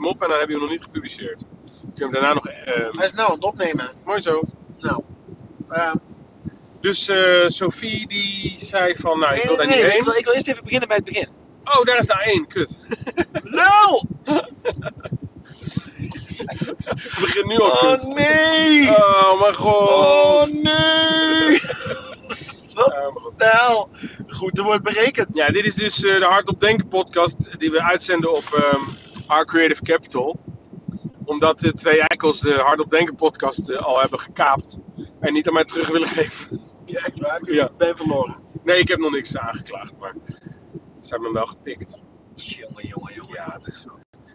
hem op en dan heb je hem nog niet gepubliceerd. Kun je hem daarna nog... eh, Hij is nou aan het opnemen. mooi zo. Nou. ehm, Dus eh, Sophie die zei van, nou ik wil daar nee, niet nee, ik heen. wil, ik wil eerst even beginnen bij het begin. Oh, daar is de A1, kut. Lul! Ik begin nu al Oh kut. nee! Oh mijn god. Oh nee! Wat de hel? Goed, er wordt berekend. Ja, dit is dus eh, de Hardop Denken podcast die we uitzenden op ehm Our Creative Capital. Omdat de twee eikels de Hardop Denken podcast eh, al hebben gekaapt. En niet aan mij terug willen geven. Ja. Ik ben verloren. Nee, ik heb nog niks aangeklaagd, maar ze hebben hem wel gepikt. Jongen, jongen, jongen. Ja, het is...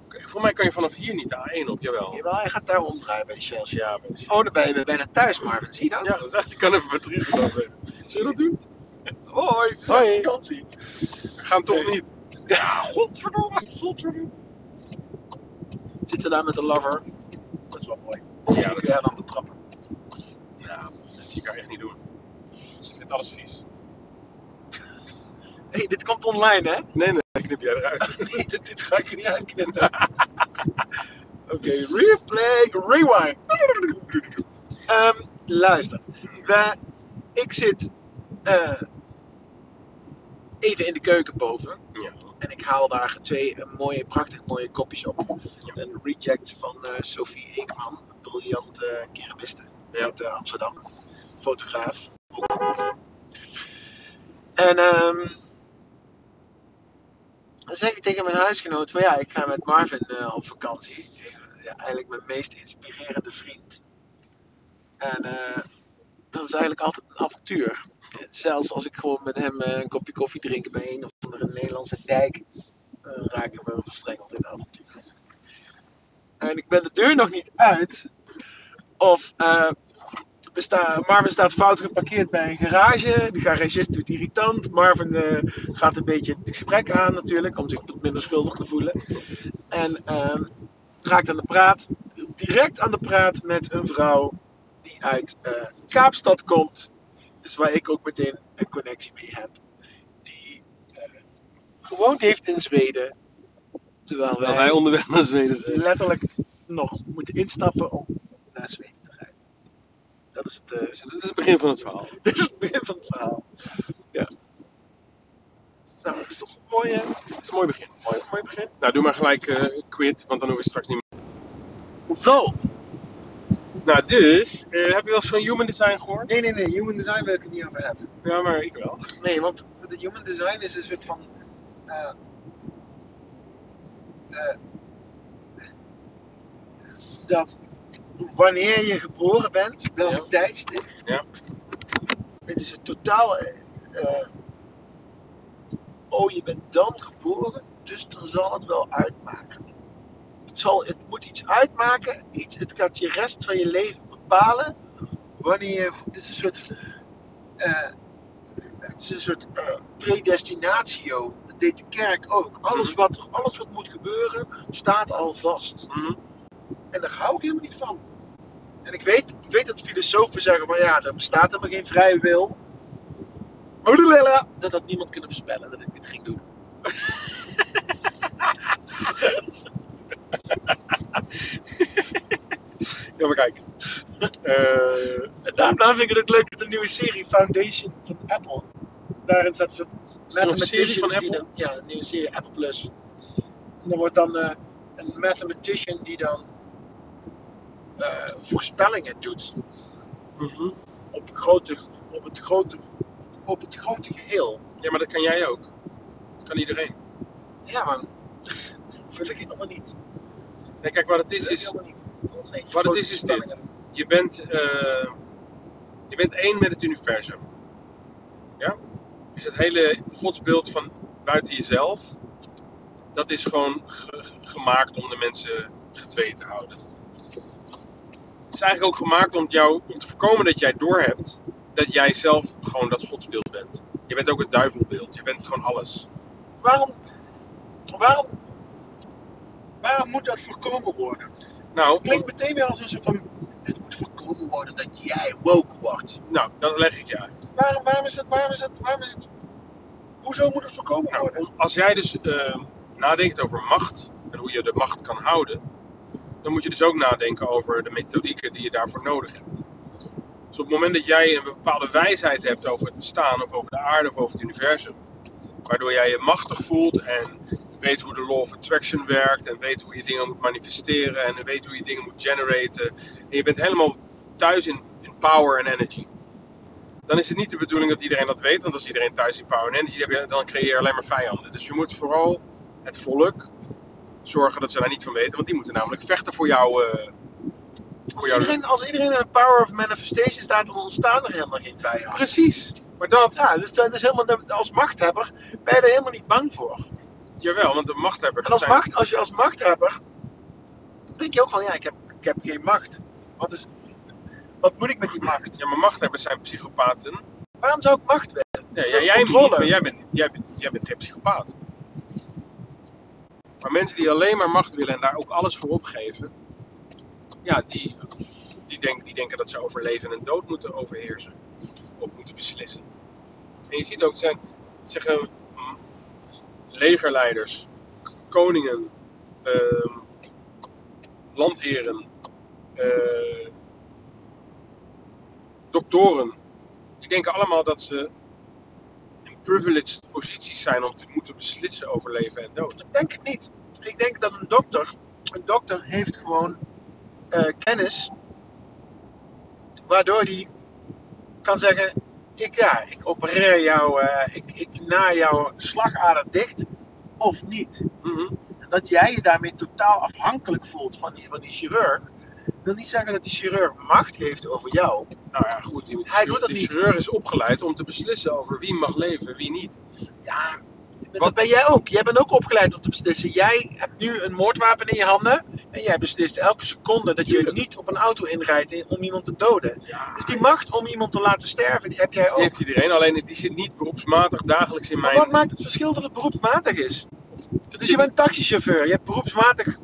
Voor mij kan je vanaf hier niet de A1 op, jawel. Jawel, hij gaat daar omdraaien bij de Chelsea. Ja. Oh, dan ben je bijna thuis, Marvin. Zie je dat? Ja, gezegd, ik kan even Dries gedaan zeggen. Zullen we dat doen? Hoi. Hoi. Vakantie. We gaan toch niet. Ja, godverdomme. Godverdomme. Zit ze daar met de lover? Dat is wel mooi. Ja, Kun dat, je haar dan betrappen? nou, dat zie ik haar echt niet doen. Ze vindt alles vies. Hé, hey, dit komt online, hè? Nee, nee, knip jij eruit. dit, dit ga ik er niet uitknippen. Oké, replay, rewind. Ehm, luister. We, ik zit eh, even in de keuken boven. Ja. En ik haal daar twee eh, mooie, prachtig mooie kopjes op. Een reject van eh, Sophie Eekman, briljante keramiste Ja. uit eh, Amsterdam. Fotograaf. En ehm dan zeg ik tegen mijn huisgenoot van ja, ik ga met Marvin eh, op vakantie. Ja, eigenlijk mijn meest inspirerende vriend. En eh, dat is eigenlijk altijd een avontuur. Zelfs als ik gewoon met hem eh, een kopje koffie drink bij een of andere Nederlandse dijk, eh, raken we verstrengeld in een avontuur. En ik ben de deur nog niet uit. Of eh, we staan, Marvin staat fout geparkeerd bij een garage. De garagist doet irritant. Marvin eh, gaat een beetje het gesprek aan natuurlijk, om zich wat minder schuldig te voelen. En ehm, raakt aan de praat, direct aan de praat met een vrouw uit eh, Kaapstad komt. Dus waar ik ook meteen een connectie mee heb. Die eh, gewoond heeft in Zweden. Terwijl Terwijl wij wij onderweg naar Zweden zijn. letterlijk nog moeten instappen om naar Zweden te rijden. Dat is het, eh, Dus dit is het begin van het verhaal. dit is het begin van het verhaal. Ja. Nou, dat is toch een mooi, Het is een mooi begin. mooi, mooi begin. Nou, doe maar gelijk quit, want dan hoef je straks niet meer. Zo! Nou, dus, eh, heb je wel eens van human design gehoord? Nee, nee, nee, human design wil ik het niet over hebben. Ja, maar ik wel. Nee, want de human design is een soort van. eh, eh, dat wanneer je geboren bent, welke Ja. tijdstip. Ja. Het is het totaal. eh, eh, oh, je bent dan geboren, dus dan zal het wel uitmaken. Het, zal, het moet iets uitmaken, iets, het gaat je rest van je leven bepalen. Wanneer je. Het is een soort. eh, het is een soort eh, predestinatio. Dat deed de kerk ook. Alles Mhm. wat, alles wat moet gebeuren, staat al vast. Mhm. En daar hou ik helemaal niet van. En ik weet, ik weet dat filosofen zeggen van ja, er bestaat helemaal geen vrije wil. Dat had niemand kunnen voorspellen dat ik dit ging doen. Ja, maar kijk. En daarom daarom vind ik het ook leuk dat de nieuwe serie Foundation van Apple. Daarin er nog een serie van Apple? dan- ja, een nieuwe serie Apple Plus. En dan wordt dan eh, een mathematician die dan eh, voorspellingen doet mhm. op, grote, op, het grote, op het grote geheel. Ja, maar dat kan jij ook. Dat kan iedereen. Ja, maar vul ik het nog maar niet. Nee, kijk, wat het is, is Wat is, dit. je bent, eh, je bent één met het universum. Ja? Dus het hele godsbeeld van buiten jezelf, dat is gewoon ge- ge- gemaakt om de mensen getweeën te houden. Het is eigenlijk ook gemaakt om, jou, om te voorkomen dat jij doorhebt dat jij zelf gewoon dat godsbeeld bent. Je bent ook het duivelbeeld, je bent gewoon alles. Waarom, waarom, waarom moet dat voorkomen worden? Nou, klinkt meteen weer als een soort van. Het moet voorkomen worden dat jij woke wordt. nou dat leg ik je uit. Waarom, waarom is het, waarom is het, waarom is het. Hoezo moet het voorkomen Nou, worden? als jij dus eh, nadenkt over macht en hoe je de macht kan houden, dan moet je dus ook nadenken over de methodieken die je daarvoor nodig hebt. Dus op het moment dat jij een bepaalde wijsheid hebt over het bestaan, of over de aarde, of over het universum, waardoor jij je machtig voelt en weet hoe de law of attraction werkt, en weet hoe je dingen moet manifesteren, en weet hoe je dingen moet generaten, en je bent helemaal thuis in, in power en energy dan is het niet de bedoeling dat iedereen dat weet. Want als iedereen thuis in power en energy hebt, dan creëer je alleen maar vijanden. Dus je moet vooral het volk zorgen dat ze daar niet van weten. Want die moeten namelijk vechten voor jou. Uh, voor als, iedereen, als iedereen een power of manifestation staat, dan ontstaan er helemaal geen vijanden. Precies. Maar dat... Ja, dus, dat is helemaal, als machthebber ben je er helemaal niet bang voor. Jawel, want de machthebber... En als, zijn... macht, als je als machthebber... denk je ook van, ja, ik heb, ik heb geen macht. Wat is, wat moet ik met die macht? Ja, maar machthebbers zijn psychopaten. Waarom zou ik macht willen? Ja, ja jij niet, maar jij bent, jij, bent, jij bent geen psychopaat. Maar mensen die alleen maar macht willen en daar ook alles voor opgeven, ja, die, die, denk, die denken dat ze over leven en dood moeten overheersen. Of moeten beslissen. En je ziet ook, zijn, zeggen legerleiders, koningen, uh, landheren, uh, doktoren, die denken allemaal dat ze in privileged posities zijn om te moeten beslissen over leven en dood. Ik denk het niet. Ik denk dat een dokter, een dokter heeft gewoon uh, kennis waardoor hij kan zeggen, ik, ja, ik opereer jou, uh, ik, ik na jouw slagader dicht of niet. Mm -hmm. En dat jij je daarmee totaal afhankelijk voelt van die, van die chirurg wil niet zeggen dat die chirurg macht heeft over jou. Nou ja, goed. Die, Hij doet dat die chirurg is opgeleid om te beslissen over wie mag leven, wie niet. Ja, dat ben jij ook. Jij bent ook opgeleid om te beslissen. Jij hebt nu een moordwapen in je handen. En jij beslist elke seconde dat je niet op een auto inrijdt om iemand te doden. Dus die macht om iemand te laten sterven, die heb jij ook. Die heeft iedereen, alleen die zit niet beroepsmatig dagelijks in maar mijn... wat maakt het verschil dat het beroepsmatig is? Dus je bent taxichauffeur. Je hebt beroepsmatig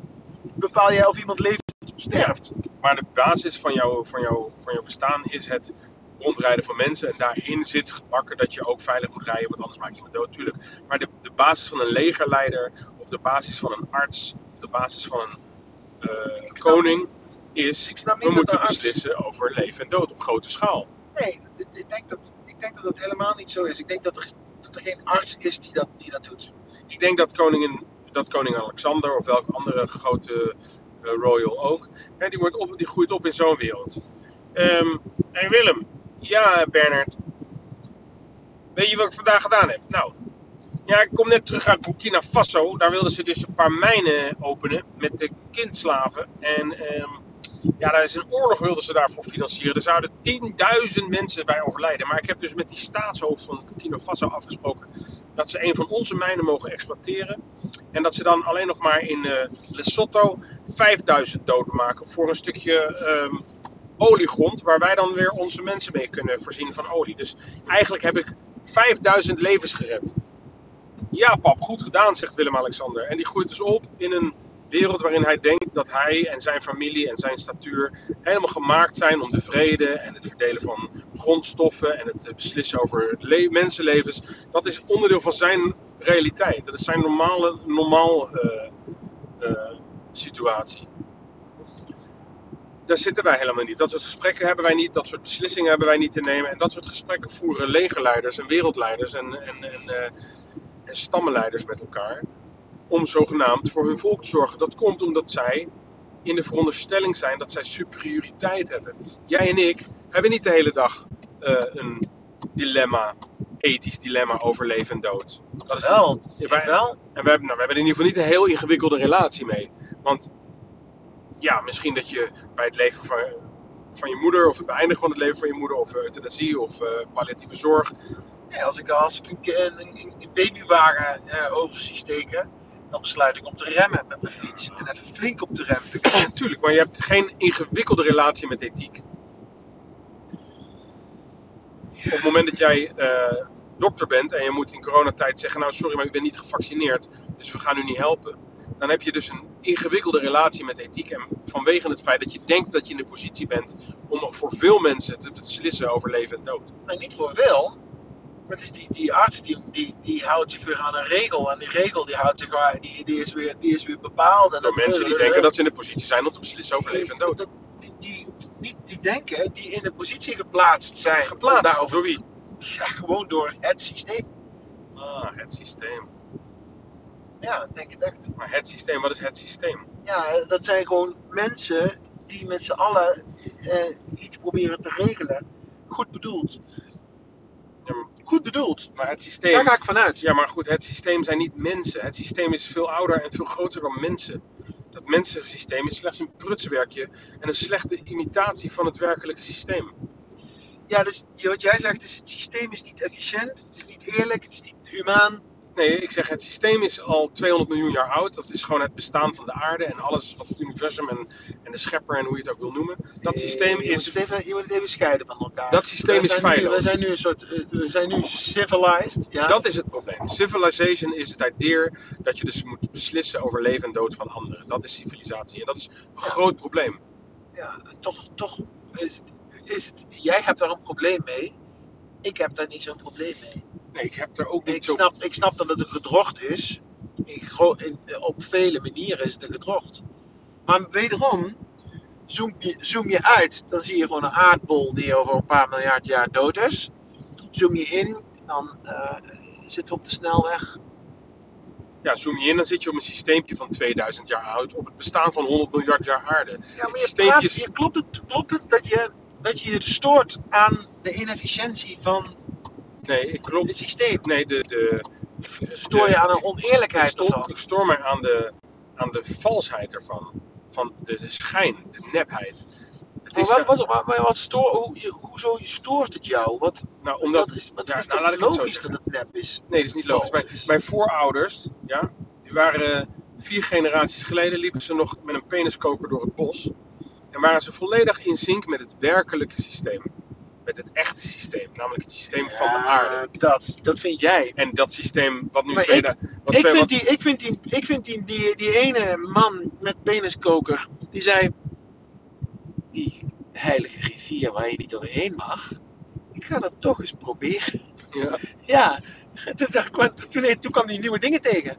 bepaal jij of iemand leeft sterft. Maar de basis van, jou, van, jou, van jouw bestaan is het rondrijden van mensen. En daarin zit gebakken dat je ook veilig moet rijden, want anders maak je iemand dood, natuurlijk. Maar de, de basis van een legerleider, of de basis van een arts, of de basis van een koning, is: we moeten beslissen over leven en dood op grote schaal. Nee, ik denk dat, ik denk dat dat helemaal niet zo is. Ik denk dat er, dat er geen arts is die dat, die dat doet. Ik denk dat koningin dat koning Alexander of welke andere grote uh, royal ook, hè, die, wordt op, die groeit op in zo'n wereld. Um, en Willem, ja Bernard, weet je wat ik vandaag gedaan heb? Nou, ja, ik kom net terug uit Burkina Faso. Daar wilden ze dus een paar mijnen openen met de kindslaven. En um, ja, daar is een oorlog wilden ze daarvoor financieren. Er zouden 10.000 mensen bij overlijden. Maar ik heb dus met die staatshoofd van Burkina Faso afgesproken dat ze een van onze mijnen mogen exploiteren. En dat ze dan alleen nog maar in uh, Lesotho 5000 doden maken voor een stukje um, oliegrond. Waar wij dan weer onze mensen mee kunnen voorzien van olie. Dus eigenlijk heb ik 5000 levens gered. Ja, pap, goed gedaan, zegt Willem-Alexander. En die groeit dus op in een wereld waarin hij denkt dat hij en zijn familie en zijn statuur helemaal gemaakt zijn om de vrede en het verdelen van grondstoffen en het beslissen over het mensenlevens. Dat is onderdeel van zijn realiteit. Dat is zijn normale normaal, uh, uh, situatie. Daar zitten wij helemaal niet. Dat soort gesprekken hebben wij niet. Dat soort beslissingen hebben wij niet te nemen. En dat soort gesprekken voeren legerleiders en wereldleiders en, en, en, uh, en stammenleiders met elkaar om zogenaamd voor hun volk te zorgen. Dat komt omdat zij in de veronderstelling zijn dat zij superioriteit hebben. Jij en ik hebben niet de hele dag uh, een dilemma, ethisch dilemma over leven en dood. Dat is wel. Wij, wel. En we hebben, nou, we hebben in ieder geval niet een heel ingewikkelde relatie mee. Want ja, misschien dat je bij het leven van, van je moeder, of het beëindigen van het leven van je moeder, of euthanasie of uh, palliatieve zorg. Als ik, als ik een, een, een babywagen uh, over zie steken, dan besluit ik om te remmen met mijn fiets. En even flink op te remmen. Natuurlijk, maar je hebt geen ingewikkelde relatie met ethiek. Op het moment dat jij uh, dokter bent en je moet in coronatijd zeggen: Nou, sorry, maar ik ben niet gevaccineerd, dus we gaan u niet helpen. Dan heb je dus een ingewikkelde relatie met ethiek. En vanwege het feit dat je denkt dat je in de positie bent om voor veel mensen te beslissen over leven en dood. Nee, niet voor veel. Wat is die, die arts die, die, die houdt zich weer aan een regel. En die regel die, houdt zich, waar- die, die, is, weer, die is weer bepaald. En Door mensen die denken dat ze in de positie zijn om te beslissen over leven en dood. Dat- Die, die, niet die denken, die in de positie geplaatst zijn. Geplaatst. Daarover, Door wie? ja, gewoon door het systeem. Ah, het systeem. Ja, ik denk het echt. Maar het systeem, wat is het systeem? Ja, dat zijn gewoon mensen die met z'n allen eh, iets proberen te regelen. Goed bedoeld. Ja, Goed bedoeld. Maar het Daar systeem. ga ik vanuit. Ja, maar goed, het systeem zijn niet mensen. Het systeem is veel ouder en veel groter dan mensen. Dat mensensysteem is slechts een prutswerkje en een slechte imitatie van het werkelijke systeem. Ja, dus wat jij zegt is het systeem is niet efficiënt, het is niet eerlijk, het is niet humaan. Nee, ik zeg het systeem is al 200 miljoen jaar oud. Dat is gewoon het bestaan van de aarde en alles wat het universum en, en de schepper en hoe je het ook wil noemen. Dat systeem Eh, je moet is. even, je moet het even scheiden van elkaar. Dat systeem is feilloos. We zijn nu een soort, eh, we zijn nu civilized. Ja? Dat is het probleem. Civilization is het idee dat je dus moet beslissen over leven en dood van anderen. Dat is civilisatie en dat is een groot probleem. ja, toch, toch is, het- is het, jij hebt daar een probleem mee. Ik heb daar niet zo'n probleem mee. Nee, ik heb er ook niet Ik zo. snap, ik snap dat het een gedrocht is. In, gro- in, op vele manieren is het een gedrocht. Maar wederom, zoom je, zoom je uit, dan zie je gewoon een aardbol die over een paar miljard jaar dood is. Zoom je in, dan eh, zitten we op de snelweg. Ja, zoom je in, dan zit je op een systeempje van 2000 jaar oud. Op het bestaan van 100 miljard jaar aarde. Ja, Het maar je, systeempje praat, is- je klopt, het, klopt het dat je, dat je je stoort aan de inefficiëntie van Nee, ik klopt. het systeem? Nee, de. de Stoor je aan een ik oneerlijkheid stoor, ervan? ik stoor mij aan de, aan de valsheid ervan. Van de, de schijn, de nepheid. Het Maar wat, wat, wat, wat stoor, hoe, je- hoezo stoort het jou? Wat, nou, omdat. dat is, ja, is nou, laat ik zo logisch dat het nep is? Nee, dat is niet logisch. Mijn, mijn voorouders, ja, die waren vier generaties geleden, liepen ze nog met een peniskoker door het bos. En waren ze volledig in sync met het werkelijke systeem. Met het echte systeem, namelijk het systeem van de aarde. Dat, dat vind jij. En dat systeem wat nu Maar twee ik- da- wat Ik twee- vind, wat- die, ik vind, die, ik vind die, die, die ene man met peniskoker, die zei, die heilige rivier waar je niet doorheen mag, ik ga dat toch eens proberen. ja, Ja, toen, toen, toen kwam hij nieuwe dingen tegen.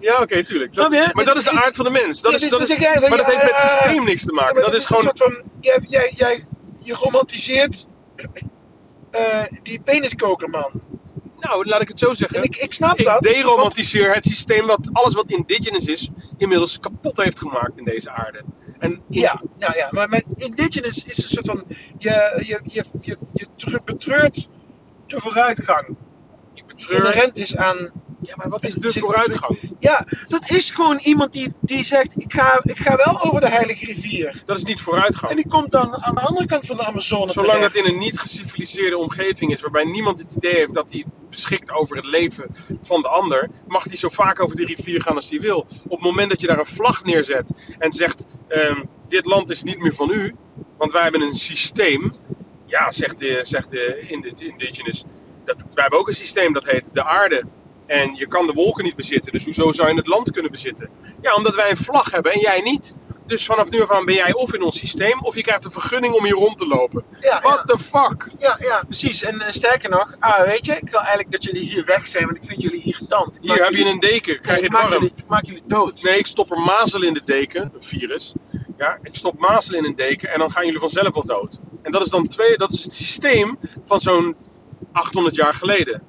Ja oké, tuurlijk. Dat- je? maar dat is de aard van de mens. Dat is, dus- dat dus is, jij maar dat heeft met het eh, systeem niks te maken. dat is een gewoon. soort van, jij, jij, jij, je romantiseert eh, die peniskokerman. Nou, laat ik het zo zeggen. En ik, ik snap Ik dat. want- deromantiseer het systeem wat alles wat indigenous is, inmiddels kapot heeft gemaakt in deze aarde. En Ja, nou ja, maar met indigenous is een soort van, je, je, je, je, je tre- betreurt de vooruitgang. ik Die betreur. inherent is aan... Ja, maar wat is de vooruitgang? Ja, dat is gewoon iemand die, die zegt, ik ga, ik ga wel over de heilige rivier. Dat is niet En vooruitgang. die komt dan aan de andere kant van de Amazone Zolang het in een niet geciviliseerde omgeving is, waarbij niemand het idee heeft dat hij beschikt over het leven van de ander, mag hij zo vaak over die rivier gaan als hij wil. Op het moment dat je daar een vlag neerzet en zegt: ehm, Dit land is niet meer van u, want wij hebben een systeem. Ja, zegt de, zegt de indi- indigenous. Dat, wij hebben ook een systeem dat heet de aarde. En je kan de wolken niet bezitten, dus hoezo zou je het land kunnen bezitten? Ja, omdat wij een vlag hebben en jij niet. Dus vanaf nu af aan ben jij of in ons systeem, of je krijgt een vergunning om hier rond te lopen. Ja, What the fuck? ja, ja, precies. En eh, sterker nog, ah, weet je, ik wil eigenlijk dat jullie hier weg zijn, want ik vind jullie irritant. Hier heb je een deken, krijg je het maak warm. jullie, ik maak jullie dood. Nee, ik stop er mazelen in de deken, een virus. Ja, ik stop mazelen in een deken en dan gaan jullie vanzelf wel dood. En dat is dan twee, dat is het systeem van zo'n 800 jaar geleden.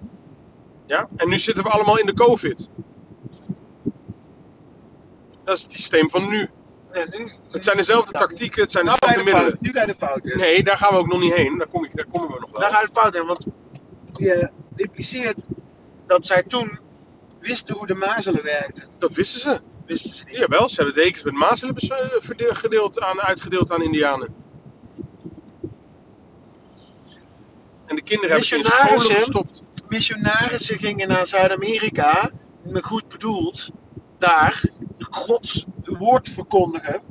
Ja, en nu zitten we allemaal in de COVID. Dat is het systeem van nu. Het zijn dezelfde tactieken, het zijn nou dezelfde de middelen. fout, nu ga je de fout in. Nee, daar gaan we ook nog niet heen. Daar, kom ik, daar komen we nog Daar wel. ga je de fout in, want je impliceert dat zij toen wisten hoe de mazelen werkten. Dat wisten ze. Wisten ze niet. Jawel, ze hebben dekens met mazelen eh, gedeeld aan, uitgedeeld aan Indianen. En de kinderen hebben ze in scholen gestopt. Missionarissen gingen naar Zuid-Amerika, met goed bedoeld, daar Gods woord verkondigen.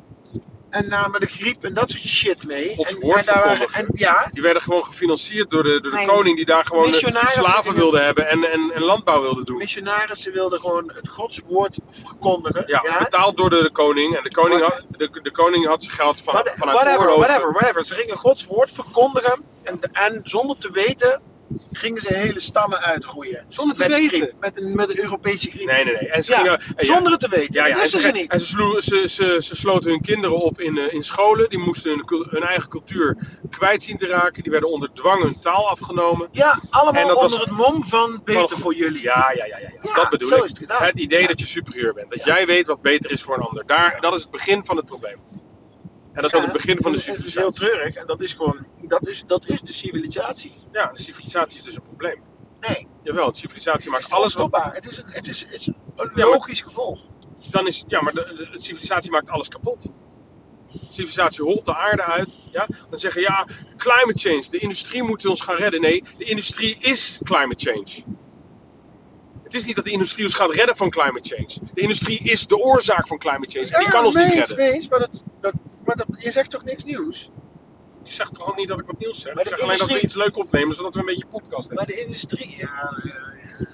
en namen de griep en dat soort shit mee. Gods en, woord en, daar waren- en ja, Die werden gewoon gefinancierd door de, door de Nee, koning die daar gewoon eh, slaven wilde hebben en, en, en landbouw wilde doen. missionarissen wilden gewoon het godswoord verkondigen. Ja, betaald door de, de koning. En de koning, had, de, de koning had zijn geld van, What- vanuit whatever, oorlogen. whatever, whatever. Ze gingen Gods woord verkondigen en, en zonder te weten gingen ze hele stammen uitroeien. Zonder te Met, weten. griep, met, een, met een Europese griep. Nee, nee, nee. En ze Ja, gingen, en ja, zonder het te weten. Ja, ja, dat wisten en ze ze, niet. En ze, ze, ze, ze sloten hun kinderen op in, eh, in scholen. Die moesten hun, eigen cultuur kwijt zien te raken. Die werden onder dwang hun taal afgenomen. Ja, allemaal En dat was- onder het mom van beter Van- voor jullie. Ja, ja, ja, ja, ja. Ja, dat bedoel zo ik. is het gedaan. idee Ja. dat je superieur bent. Dat jij weet wat beter is voor een ander. Daar, Dat is het begin van het probleem. En dat is ook het begin van de En Het is heel civilisatie. treurig en dat is gewoon, dat is, dat is de civilisatie. Ja, de civilisatie is dus een probleem. Nee, Jawel, de civilisatie maakt alles onstopbaar. Het is een, het is, het is een maar- logisch gevolg. Dan is, ja, maar de, de, de civilisatie maakt alles kapot. De civilisatie holt de aarde uit. Ja? Dan zeggen ja, climate change, de industrie moet ons gaan redden. Nee, de industrie is climate change. Het is niet dat de industrie ons gaat redden van climate change. De industrie is de oorzaak van climate change. En die kan ons niet redden. eens, maar, dat, dat, maar dat, je zegt toch niks nieuws? Je zegt toch ook niet dat ik wat nieuws zeg? Maar Ik zeg alleen dat we iets leuk opnemen, zodat we een beetje podcast hebben. Maar de industrie. Ja, ja, ja.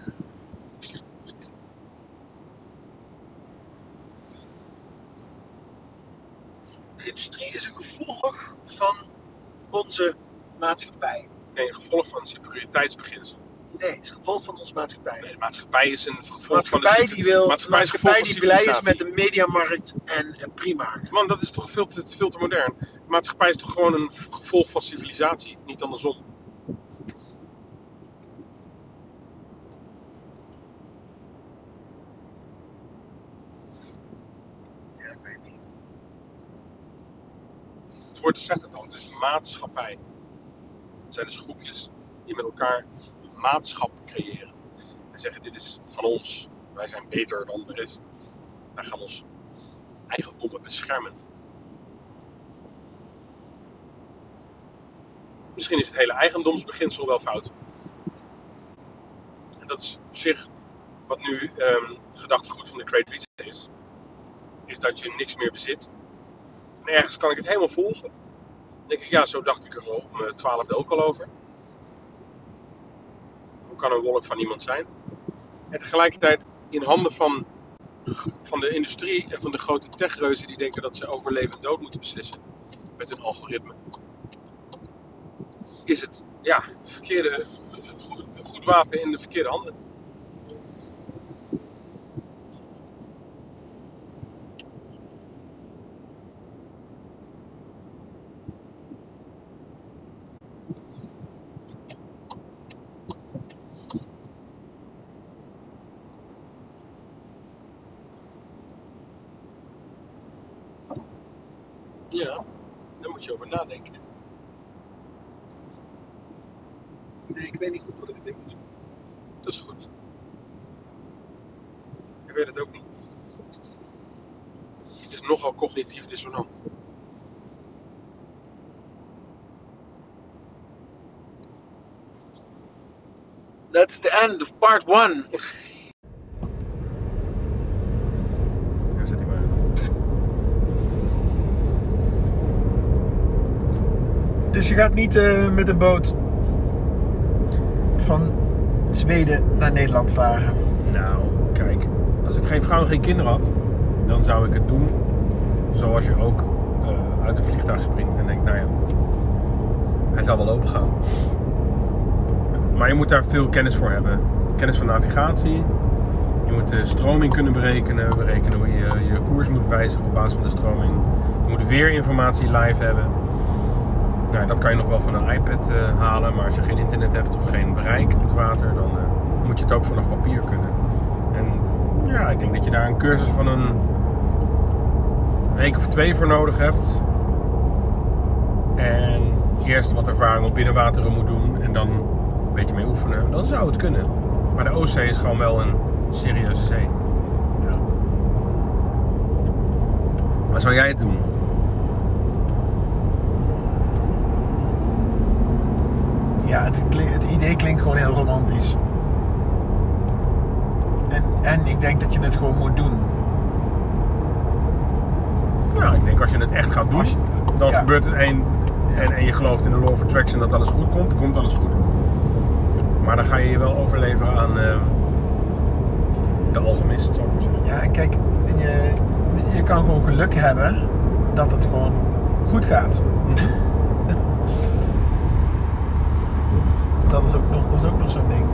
De industrie is een gevolg van onze maatschappij. Nee, een gevolg van superioriteitsbeginsel. Nee, het is een gevolg van onze maatschappij. Nee, de maatschappij is een gevolg van de die wil, maatschappij is maatschappij die blij is met de mediamarkt en eh, Primark. Man, dat is toch veel te, veel te modern. De maatschappij is toch gewoon een gevolg van civilisatie, niet andersom. Ja, ik weet niet. Het woord zegt het al, het is maatschappij. Het zijn dus groepjes die met elkaar maatschap creëren. En zeggen dit is van ons, wij zijn beter dan de rest. Wij gaan ons eigendommen beschermen. Misschien is het hele eigendomsbeginsel wel fout. En dat is op zich wat nu ehm gedachtegoed van de Great Reset is. Is dat je niks meer bezit. En ergens kan ik het helemaal volgen. Dan denk ik, ja, zo dacht ik er om mijn twaalfde ook al over. Kan een wolk van iemand zijn? En tegelijkertijd in handen van, van de industrie en van de grote techreuzen die denken dat ze over leven en dood moeten beslissen met hun algoritme. Is het ja, verkeerde, goed wapen in de verkeerde handen. Ja, daar moet je over nadenken. Nee, ik weet niet goed wat ik denk. Dat is goed. Ik weet het ook niet. Het is nogal cognitief dissonant. That's the end of part one. Daar zit hij maar. Dus je gaat niet eh, met een boot van Zweden naar Nederland varen. Nou, kijk, als ik geen vrouw en geen kinderen had, dan zou ik het doen zoals je ook eh, uit een vliegtuig springt en denkt, nou ja, hij zal wel open gaan. Maar je moet daar veel kennis voor hebben. Kennis van navigatie. Je moet de stroming kunnen berekenen. Berekenen hoe je je koers moet wijzigen op basis van de stroming. Je moet weerinformatie live hebben. Nou, dat kan je nog wel van een iPad eh, halen. Maar als je geen internet hebt of geen bereik op het water, dan eh, moet je het ook vanaf papier kunnen. En ja, ik denk dat je daar een cursus van een week of twee voor nodig hebt. En eerst wat ervaring op binnenwateren moet doen en dan een beetje mee oefenen. Dan zou het kunnen. Maar de Oostzee is gewoon wel een serieuze zee. Ja. Maar zou jij het doen? Ja, het, het idee klinkt gewoon heel romantisch. En, en ik denk dat je het gewoon moet doen. Ja, ik denk als je het echt gaat doen, dan ja. gebeurt het één. En, en je gelooft in de law of attraction dat alles goed komt, komt alles goed. Maar dan ga je je wel overleveren aan eh, de alchemist, zou ik maar zeggen. Ja, en kijk, en je, je kan gewoon geluk hebben dat het gewoon goed gaat. Dat is ook nog, dat is ook nog zo'n ding.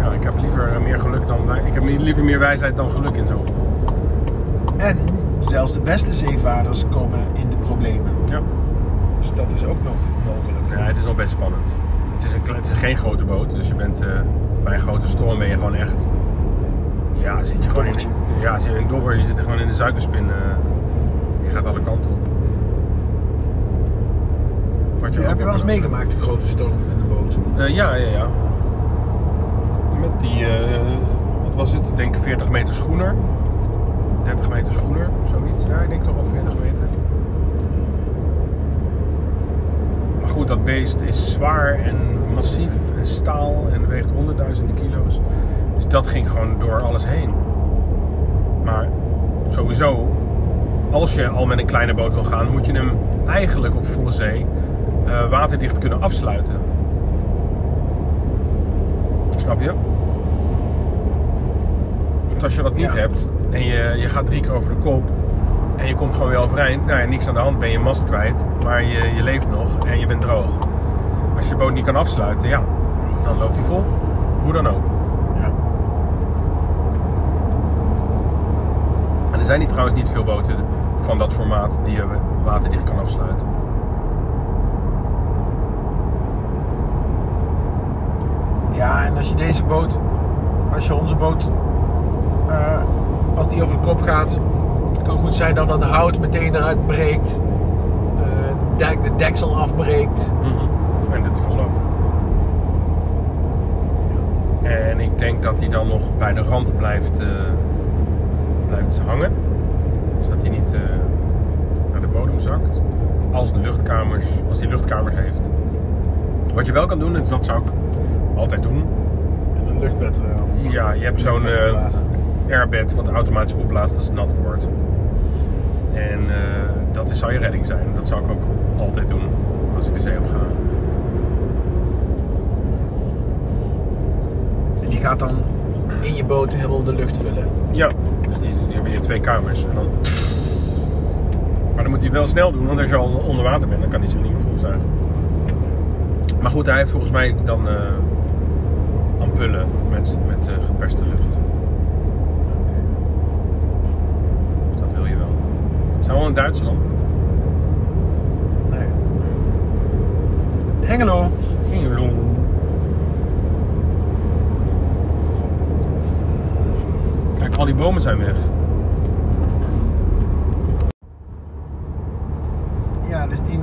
Ja, ik heb liever meer geluk dan. Ik heb liever meer wijsheid dan geluk in zo. Zelfs de beste zeevaarders komen in de problemen. Ja. Dus dat is ook nog mogelijk. ja, het is nog best spannend. Het is, een, het is geen grote boot, dus je bent eh, bij een grote storm ben je gewoon echt. Ja, zit je gewoon in, ja, zit je in een dobber, je zit er gewoon in de suikerspin. eh, je gaat alle kanten op. Wat heb je wel eens hebt- meegemaakt, de grote storm in de boot? Eh, ja, ja, ja. Met die, eh, wat was het? Ik denk 40 meter schoener. Of 30 meter schoener, zoiets. Ja, ik denk toch wel 40 meter. Maar goed, dat beest is zwaar en massief en staal en weegt honderdduizenden kilo's. Dus dat ging gewoon door alles heen. Maar sowieso, als je al met een kleine boot wil gaan, moet je hem eigenlijk op volle zee eh, waterdicht kunnen afsluiten. Snap je? Want als je dat niet Ja. hebt en je, je gaat drie keer over de kop en je komt gewoon weer overeind, nou ja, niks aan de hand, ben je mast kwijt, maar je, je leeft nog en je bent droog. Als je je boot niet kan afsluiten, ja, dan loopt hij vol. Hoe dan ook. Ja. En er zijn hier trouwens niet veel boten van dat formaat die je waterdicht kan afsluiten. Ja, en als je deze boot, als je onze boot, eh, als die over de kop gaat, het kan goed zijn dat dat hout meteen eruit breekt, eh, dek, de deksel afbreekt. En dit volop. En ik denk dat hij dan nog bij de rand blijft, eh, blijft hangen. Zodat hij niet eh, naar de bodem zakt. Als, de luchtkamers, als hij luchtkamers heeft. Wat je wel kan doen, en dat zou ik altijd doen. En een luchtbed. eh, Ja, je hebt zo'n eh. Airbed wat automatisch opblaast als het nat wordt. En eh, dat is, zou je redding zijn. Dat zou ik ook altijd doen als ik de zee op ga. Die gaat dan in je boot helemaal de lucht vullen. Ja, dus die, die hebben hier twee kamers. En dan... Maar dan moet hij wel snel doen, want als je al onder water bent, dan kan hij zich niet meer volzuigen. Maar goed, hij heeft volgens mij dan eh ampullen met, met eh, geperste lucht. Dus dat wil je wel. Zijn we al in Duitsland? Nee. Hengelo. Kijk, al die bomen zijn weg. Ja, dus die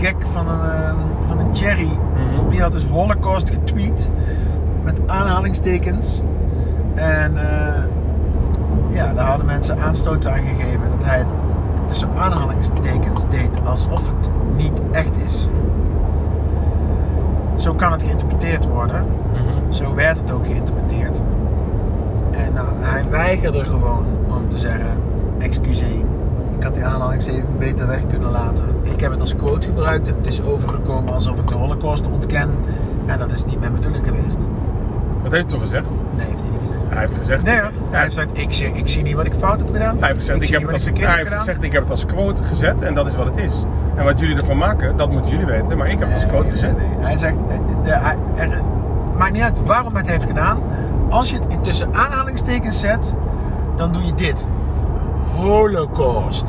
gek van een, eh, van een Cherry, Mhm. die had dus Holocaust getweet met aanhalingstekens. En eh, ja, daar hadden mensen aanstoot aan gegeven dat hij het tussen aanhalingstekens deed alsof het niet echt is. Zo kan het geïnterpreteerd worden. Mhm. Zo werd het ook geïnterpreteerd. En nou, hij weigerde gewoon om te zeggen: excuseer. Ik had die aanhalingstekens beter weg kunnen laten. Ik heb het als quote gebruikt. Het is overgekomen alsof ik de Holocaust ontken. En dat is niet mijn bedoeling geweest. Wat heeft hij toch gezegd? Nee, heeft hij niet gezegd. Hij heeft gezegd. Nee, hoor. hij heeft gezegd: ik zie, ik zie niet wat ik fout heb gedaan. Hij heeft gezegd, ik, heb het als, hij heeft gezegd, ik heb het als quote gezet en dat is wat het is. En wat jullie ervan maken, dat moeten jullie weten, maar ik heb het als quote gezet. Hij zegt, eh, de, hij- er, maakt niet uit waarom hij het heeft gedaan. Als je het tussen aanhalingstekens zet, dan doe je dit. Holocaust.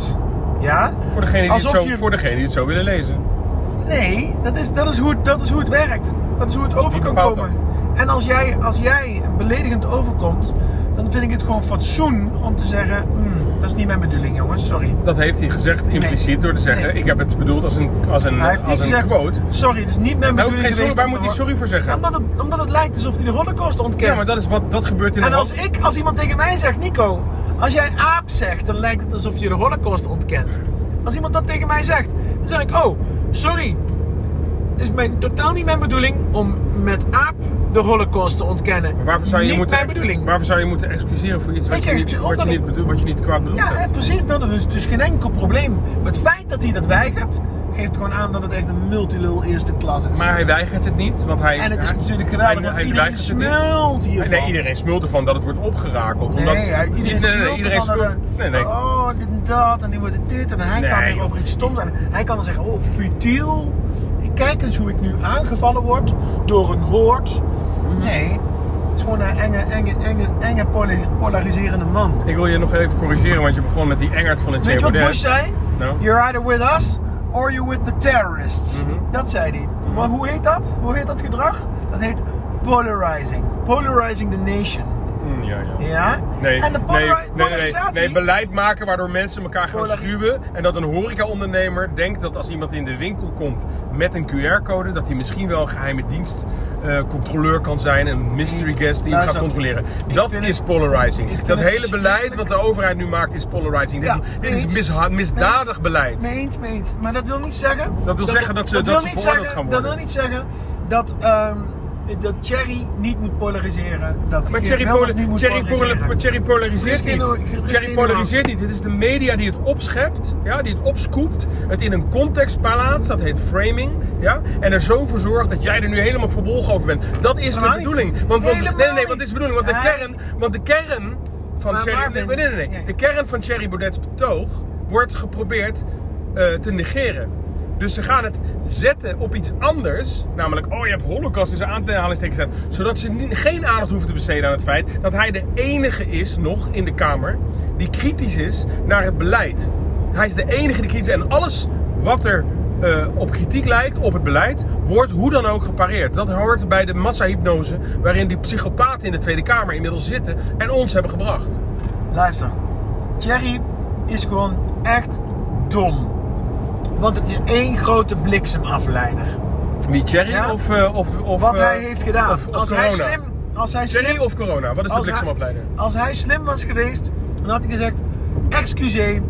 Ja? Voor degene die, het zo, je- voor degene die het zo willen lezen. Nee, dat is, dat, is hoe, het- dat is hoe het werkt. Dat is hoe het over kan komen. En als jij, als jij beledigend overkomt, dan vind ik het gewoon fatsoen om te zeggen: "Hmm, dat is niet mijn bedoeling, jongens, sorry. Dat heeft hij gezegd impliciet door te zeggen, Nee. ik heb het bedoeld als een, als een, Hij heeft als een gezegd: quote. Sorry, het is niet mijn Hij bedoeling. sorry, waar moet hij sorry voor zeggen? Omdat het, omdat het lijkt alsof hij de Holocaust ontkent. Ja, maar dat is wat dat gebeurt in de En als ik, als iemand tegen mij zegt, Nico, als jij aap zegt, dan lijkt het alsof je de holocaust ontkent. Als iemand dat tegen mij zegt, dan zeg ik, oh, sorry. het is mijn, totaal niet mijn bedoeling om met aap de holocaust te ontkennen. Maar waarvoor zou je niet moeten, mijn bedoeling. Waarvoor zou je moeten excuseren voor iets wat, je niet, wat, je niet ik- bedoel, wat je niet kwaad bedoeld Ja, eh, precies. Nou, dat is dus geen enkel probleem. Maar het feit dat hij dat weigert, geeft gewoon aan dat het echt een multilul eerste klas is. Maar hij weigert het niet, want hij... en het is natuurlijk geweldig, hij- want hij iedereen smult hiervan. Nee, iedereen smult ervan dat het wordt opgerakeld. Nee, omdat, hij- iedereen nee, iedereen ervan dat smult. er- Nee, nee. Oh, dit en dat, en nu wordt het dit. En hij kan Nee, weer over joh. iets zijn. Hij kan dan zeggen, oh, futiel. Kijk eens hoe ik nu aangevallen word door een hoort. Mhm. Nee, het is gewoon een enge, enge, enge, enge polariserende man. Ik wil je nog even corrigeren, want je begon met die engert van het Weet je wat. Bush zei? Nou? You're either with us or you're with the terrorists. Mhm. Dat zei hij. Maar hoe heet dat? Hoe heet dat gedrag? Dat heet polarizing. Polarizing the nation. Mm, ja, ja. Ja? Nee, en de nee, nee, nee, nee, polarisatie... nee, beleid maken waardoor mensen elkaar gaan schuwen. En dat een horecaondernemer denkt dat als iemand in de winkel komt met een QR-code, dat hij misschien wel een geheime dienst eh, controleur kan zijn. Een mystery guest die hem gaat controleren. Dat is polarizing. Dat hele beleid wat de overheid nu maakt is polarizing. Dit, Ja, dit is misha- misdadig beleid. Mee eens, mee eens. Maar dat wil niet zeggen... Dat wil zeggen dat ze- dat ze zeggen- gaan Dat worden. wil niet zeggen dat... ehm, dat Thierry niet moet polariseren. Dat Maar Thierry, Wilders poli- niet moet Thierry, polariseren. poli- Thierry Er polariseert niet. er Thierry polariseert niet. Het is de media die het opschept, ja, die het opscoopt, het in een context plaatst, dat heet framing, ja, en er zo voor zorgt dat jij er nu helemaal verbolgen over bent. Dat is de niet. bedoeling. Want, want, nee, nee, want dit is de bedoeling. Want de kern, want de kern van Thierry, nee, nee, nee, de kern van Thierry Baudet's betoog wordt geprobeerd eh, te negeren. Dus ze gaan het zetten op iets anders. Namelijk, oh je hebt holocaust in zijn aanhalingstekens gezet. Zodat ze geen aandacht hoeven te besteden aan het feit dat hij de enige is nog in de Kamer die kritisch is naar het beleid. Hij is de enige die kritisch is. En alles wat er eh, op kritiek lijkt, op het beleid, wordt hoe dan ook gepareerd. Dat hoort bij de massahypnose waarin die psychopaten in de Tweede Kamer inmiddels zitten en ons hebben gebracht. Luister, Thierry is gewoon echt dom. Want het is één grote bliksemafleider. Wie, Thierry Ja? of, eh, of, of... Wat eh, hij heeft gedaan. Of, of als, corona? hij slim, als hij Thierry slim of corona? Wat is de hij- bliksemafleider? Als hij slim was geweest, dan had hij gezegd: Excuseer,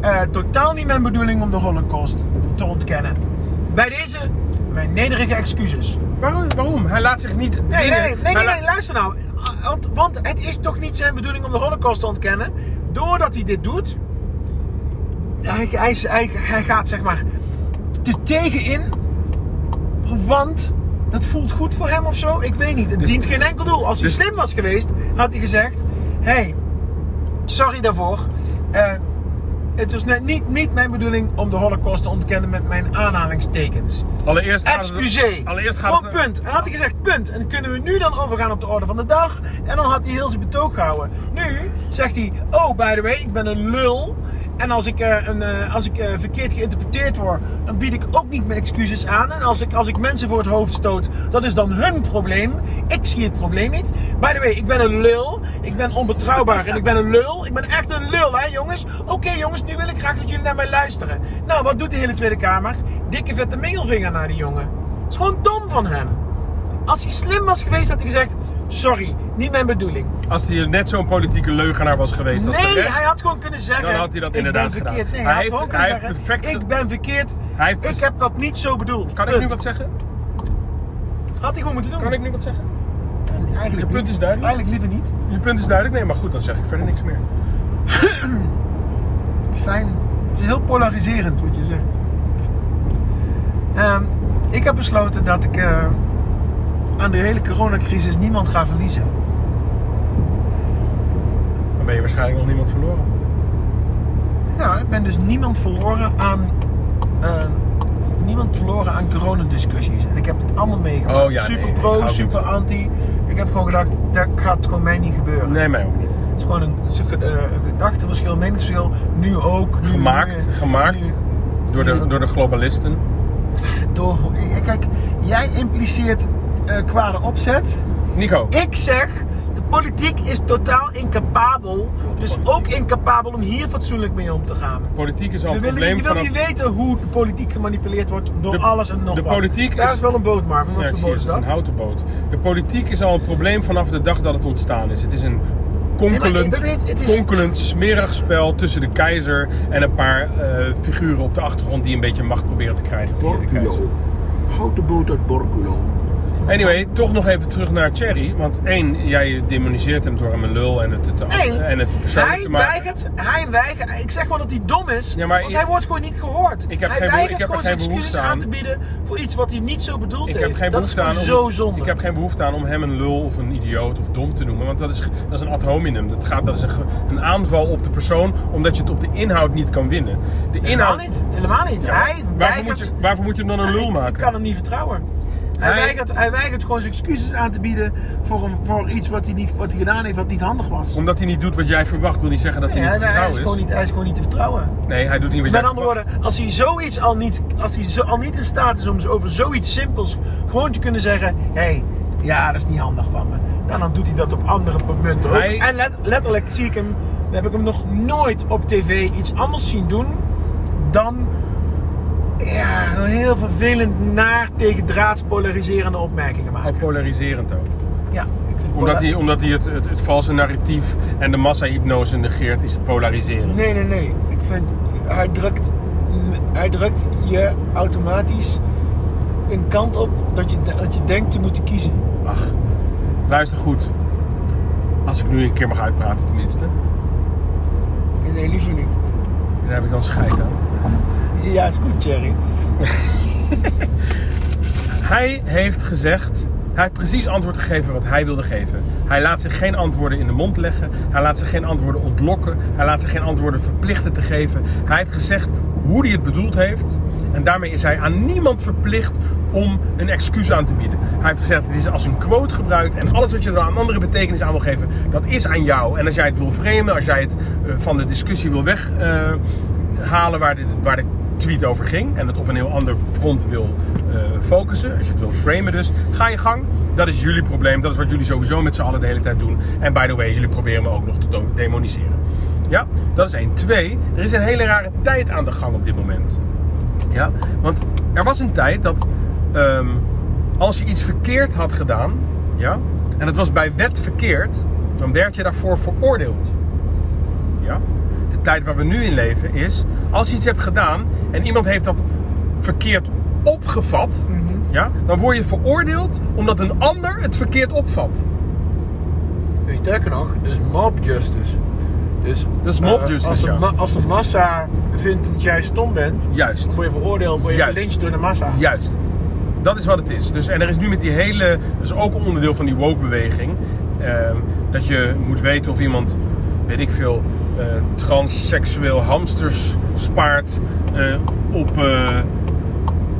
eh, totaal niet mijn bedoeling om de Holocaust te ontkennen. Bij deze, mijn nederige excuses. Waarom? waarom? Hij laat zich niet. Nee, nee, nee, nee, nee, luister nou. Want, want het is toch niet zijn bedoeling om de Holocaust te ontkennen. Doordat hij dit doet, hij, hij, hij, hij gaat zeg maar er tegenin. Want dat voelt goed voor hem of zo. Ik weet niet. Het Dus- dient geen enkel doel. Als hij dus- slim was geweest, had hij gezegd: hey, sorry daarvoor. Eh, het was net niet, niet mijn bedoeling om de Holocaust te ontkennen met mijn aanhalingstekens. Allereerst Excuseer. Allereerst gaat Gewoon punt. En had hij gezegd punt. En kunnen we nu dan overgaan op de orde van de dag. En dan had hij heel zijn betoog gehouden. Nu zegt hij, oh by the way, ik ben een lul. En als ik, eh, een, eh, als ik eh, verkeerd geïnterpreteerd word, dan bied ik ook niet mijn excuses aan. En als ik, als ik mensen voor het hoofd stoot, dat is dan hun probleem. Ik zie het probleem niet. By the way, ik ben een lul. Ik ben onbetrouwbaar en ik ben een lul. Ik ben echt een lul, hè jongens. Oké jongens, nu wil ik graag dat jullie naar mij luisteren. Nou, wat doet de hele Tweede Kamer? Dikke vette middelvinger naar die jongen. Het is gewoon dom van hem. Als hij slim was geweest, had hij gezegd: Sorry, niet mijn bedoeling. Als hij net zo'n politieke leugenaar was geweest als Nee, hij had gewoon kunnen zeggen: Dan had hij dat ik inderdaad ben verkeerd. gedaan. Nee, Hij hij, heeft- had gewoon hij kunnen heeft zeggen: perfect- Ik ben verkeerd. Hij heeft ik dus- heb dat niet zo bedoeld. Kan ik nu wat zeggen? Had hij gewoon moeten doen. Kan ik nu wat zeggen? Eigenlijk Je punt niet. is duidelijk. Eigenlijk liever niet. Je punt is duidelijk. Nee, maar goed, dan zeg ik verder niks meer. Fijn. Het is heel polariserend wat je zegt. Ehm, ik heb besloten dat ik eh, aan de hele coronacrisis niemand ga verliezen. Dan ben je waarschijnlijk nog niemand verloren. Nou, ik ben dus niemand verloren aan. eh, niemand verloren aan coronadiscussies. En ik heb het allemaal meegemaakt. Oh ja, super nee, pro, niet super anti. Ik heb gewoon gedacht, dat gaat gewoon mij niet gebeuren. Nee, mij ook niet. Het is gewoon een, eh, een gedachteverschil, een meningsverschil. Nu ook. Nu, Gemaakt, nu, gemaakt nu. door de, door de globalisten. door, eh, kijk, jij impliceert kwade opzet. Nico, Ik zeg, de politiek is totaal incapabel. Dus ook incapabel om hier fatsoenlijk mee om te gaan. politiek is al een probleem je wil vanaf... niet weten hoe de politiek gemanipuleerd wordt door De- alles en nog de wat. politiek Daar is- is wel een boot, Marvin. Wat Ja, voor boot is een dat? houten boot. De politiek is al een probleem vanaf de dag dat het ontstaan is. Het is een Nee, konkelend, is- konkelend smerig spel tussen de keizer en een paar eh, figuren op de achtergrond die een beetje macht proberen te krijgen keizer. Houten boot uit Borculo. Anyway, toch nog even terug naar Thierry. Want één, jij demoniseert hem door hem een lul en het, het, Nee, en het persoonlijk hij te maken. weigert, hij weigert. Ik zeg wel dat hij dom is, Ja, maar want hij wordt gewoon niet gehoord. Ik heb hij geen weigert ik heb gewoon geen zijn excuses aan aan. te bieden voor iets wat hij niet zo bedoeld Ik heeft. heb, geen dat is aan om, zo zonde. ik heb geen behoefte aan om hem een lul of een idioot of dom te noemen. Want dat is, dat is een ad hominem. Dat, gaat, dat is een, aanval op de persoon omdat je het op de inhoud niet kan winnen. De Helemaal inhoud, niet. Helemaal niet. Ja, hij waarvoor, weigert... moet je, waarvoor moet je hem dan een lul ik, maken? ik kan hem niet vertrouwen. Hij, Hij- weigert, hij weigert gewoon zijn excuses aan te bieden voor, een, voor iets wat hij, niet, wat hij gedaan heeft wat niet handig was. Omdat hij niet doet wat jij verwacht, wil niet zeggen dat Nee, hij hij, niet te hij, is gewoon niet, hij is gewoon niet te vertrouwen. Nee, hij doet niet wat jij Met andere verwacht. woorden, als hij zoiets al niet, als hij zo, al niet in staat is om over zoiets simpels gewoon te kunnen zeggen: hé, hey, ja, dat is niet handig van me. Dan, dan doet hij dat op andere ook. Hij- En let- letterlijk zie ik hem, heb ik hem nog nooit op tv iets anders zien doen dan ja, heel vervelend naar tegen draads polariserende opmerkingen maken. Ook polariserend ook. Ja, Omdat hij, omdat hij het, het, het valse narratief en de massa-hypnose negeert, is het polariseren. Nee, nee, nee. Ik vind, hij drukt, hij drukt je automatisch een kant op dat je, dat je denkt te moeten kiezen. Ach, luister goed. Als ik nu een keer mag uitpraten tenminste. Nee, liever niet. Daar heb ik dan scheid aan. Ja, is goed, Thierry. Hij heeft gezegd, hij heeft precies antwoord gegeven wat hij wilde geven. Hij laat zich geen antwoorden in de mond leggen. Hij laat zich geen antwoorden ontlokken. Hij laat zich geen antwoorden verplichten te geven. Hij heeft gezegd hoe hij het bedoeld heeft. En daarmee is hij aan niemand verplicht om een excuus aan te bieden. Hij heeft gezegd, het is als een quote gebruikt. En alles wat je er een andere betekenis aan wil geven, dat is aan jou. En als jij het wil framen, als jij het eh, van de discussie wil weghalen waar, de, waar de tweet over ging. En het op een heel ander front wil eh, focussen. Als je het wil framen dus, ga je gang. Dat is jullie probleem. Dat is wat jullie sowieso met z'n allen de hele tijd doen. En by the way, jullie proberen me ook nog te demoniseren. Ja, dat is één. Twee, er is een hele rare tijd aan de gang op dit moment. Ja, want er was een tijd dat ehm, als je iets verkeerd had gedaan, ja, en het was bij wet verkeerd, dan werd je daarvoor veroordeeld. Ja? De tijd waar we nu in leven is, als je iets hebt gedaan en iemand heeft dat verkeerd opgevat, ja, dan word je veroordeeld omdat een ander het verkeerd opvat. Weet je, sterker nog, dus mob justice. Dus, Dat is mob justice, als de, ja. ma- als de massa vindt dat jij stom bent, Juist. word je veroordeeld, word je gelincht door de massa. Juist. Dat is wat het is. Dus, en er is nu met die hele, dat is ook een onderdeel van die woke-beweging, ehm, dat je moet weten of iemand, weet ik veel, transseksueel hamsters spaart eh, op, eh,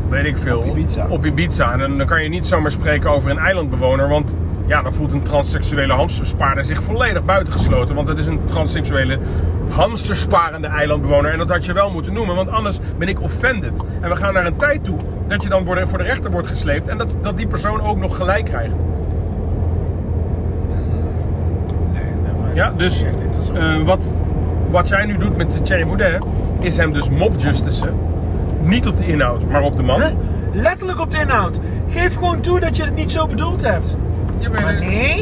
weet ik veel, Op Ibiza. op Ibiza. En dan, dan kan je niet zomaar spreken over een eilandbewoner, want ja, dan voelt een transseksuele hamsterspaarder zich volledig buitengesloten. Want het is een transseksuele hamstersparende eilandbewoner. En dat had je wel moeten noemen, want anders ben ik offended. En we gaan naar een tijd toe dat je dan voor de rechter wordt gesleept en dat, dat die persoon ook nog gelijk krijgt. Nee, nee, maar Ja, dus eh, wat, wat jij nu doet met Thierry Baudet, is hem dus mob justicen. Niet op de inhoud, maar op de man. Huh? Letterlijk op de inhoud. Geef gewoon toe dat je het niet zo bedoeld hebt. Je bent- Maar nee,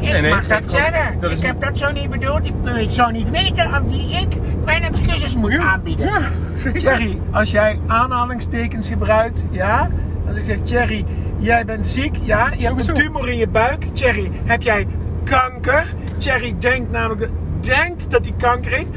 ik Nee, nee, mag dat gewoon- zeggen. dat is ik heb dat zo niet bedoeld. Ik, ik zou niet weten aan wie ik mijn excuses moet aanbieden. Ja. Thierry, als jij aanhalingstekens gebruikt, ja. Als ik zeg, Thierry, jij bent ziek, ja. Je hebt Sowieso. een tumor in je buik. Thierry, heb jij kanker? Thierry denkt namelijk, denkt dat hij kanker heeft.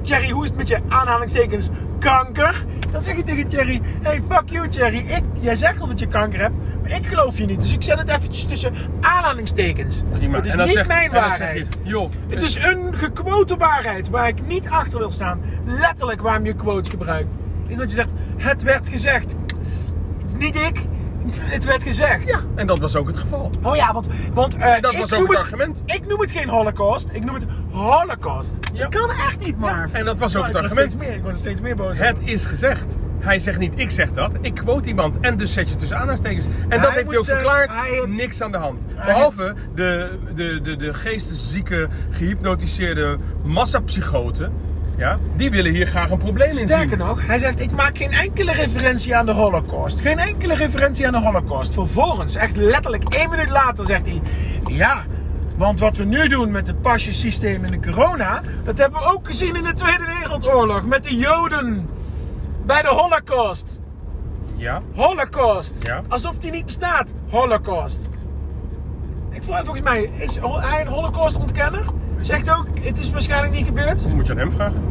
Thierry, hoe is het met je aanhalingstekens kanker? Dan zeg je tegen Thierry, hey, fuck you Thierry. Ik, jij zegt al dat je kanker hebt, maar ik geloof je niet. Dus ik zet het eventjes tussen aanhalingstekens. Prima. Het is En niet mijn waarheid. je, joh, Het is een gequote waarheid waar ik niet achter wil staan. Letterlijk waarom je quotes gebruikt. Is dat je zegt, het werd gezegd. Niet ik, het werd gezegd. Ja, en dat was ook het geval. Oh ja, want, want eh, dat ik was ook noem het argument. Ik noem het geen holocaust, ik noem het holocaust. Ja. Ik kan echt niet, maar. en dat was ook Oh, het argument. Meer, ik word er steeds meer boos. Het is gezegd. Hij zegt niet, ik zeg dat. Ik quote iemand. En dus zet je tussen aanhalingstekens. En dat heeft hij ook zeggen, verklaard. hij heeft- Niks aan de hand. Behalve de, de, de, de geesteszieke, gehypnotiseerde massapsychoten. Ja, die willen hier graag een probleem in zien. Sterker nog, hij zegt: Ik maak geen enkele referentie aan de Holocaust. Geen enkele referentie aan de Holocaust. Vervolgens, echt letterlijk één minuut later, zegt hij: Ja, want wat we nu doen met het pasjesysteem in de corona, dat hebben we ook gezien in de Tweede Wereldoorlog met de Joden bij de Holocaust. Ja? Holocaust. Ja. Alsof die niet bestaat. Holocaust. Ik volgens mij is hij een holocaust-ontkenner. Zegt ook, het is waarschijnlijk niet gebeurd. Moet je aan hem vragen.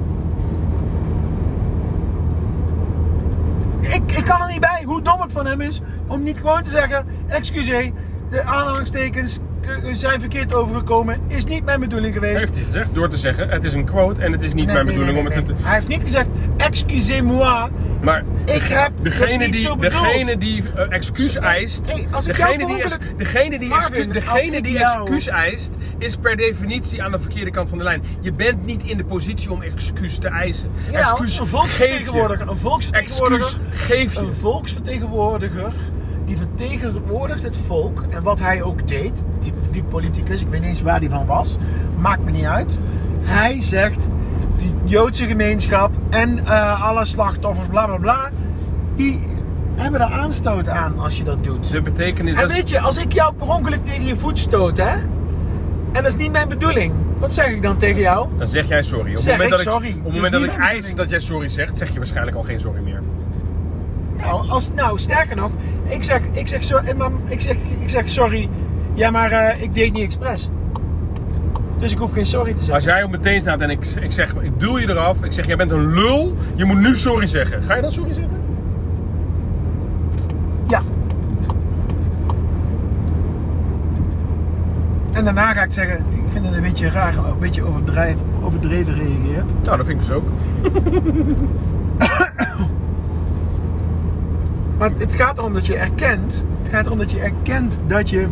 Ik, ik kan er niet bij hoe dom het van hem is om niet gewoon te zeggen: excuseer, de aanhalingstekens eh, zijn verkeerd overgekomen, is niet mijn bedoeling geweest. Heeft hij gezegd door te zeggen: het is een quote en het is niet Nee, mijn nee, bedoeling nee, om het te. Hij heeft niet gezegd: excusez-moi. Maar Ik heb degene niet die, zo degene die eh, excuus eist, hey, als ik degene, die, ongeluk- degene die, Marvin, degene die jou- excuus eist, is per definitie aan de verkeerde kant van de lijn. Je bent niet in de positie om excuus te eisen. Ja, excuus een geef je. volksvertegenwoordiger. Een volksvertegenwoordiger. Excuus geef je. Een volksvertegenwoordiger die vertegenwoordigt het volk. En wat hij ook deed, die, die politicus, ik weet niet eens waar die van was, maakt me niet uit. Hij zegt, die Joodse gemeenschap en eh, alle slachtoffers, bla bla bla, die hebben er aanstoot aan als je dat doet. De betekenis En weet je, als ik jou per ongeluk tegen je voet stoot, hè, en dat is niet mijn bedoeling, wat zeg ik dan tegen jou? dan zeg jij sorry. Op het Zeg moment ik dat sorry. ik, op het Dus moment dat ik eis dat jij sorry zegt, zeg je waarschijnlijk al geen sorry meer. Nou, als, nou sterker nog, ik zeg, ik zeg, ik zeg, ik zeg sorry, ja maar eh, ik deed niet expres. Dus ik hoef geen sorry te zeggen. Als jij op meteen staat en ik, ik zeg, ik duw je eraf, ik zeg, jij bent een lul, je moet nu sorry zeggen. Ga je dan sorry zeggen? Ja. En daarna ga ik zeggen, ik vind het een beetje raar, een beetje overdrijf, overdreven reageert. Nou, dat vind ik dus ook. Maar het- gaat erom dat je erkent, het gaat erom dat je erkent dat je,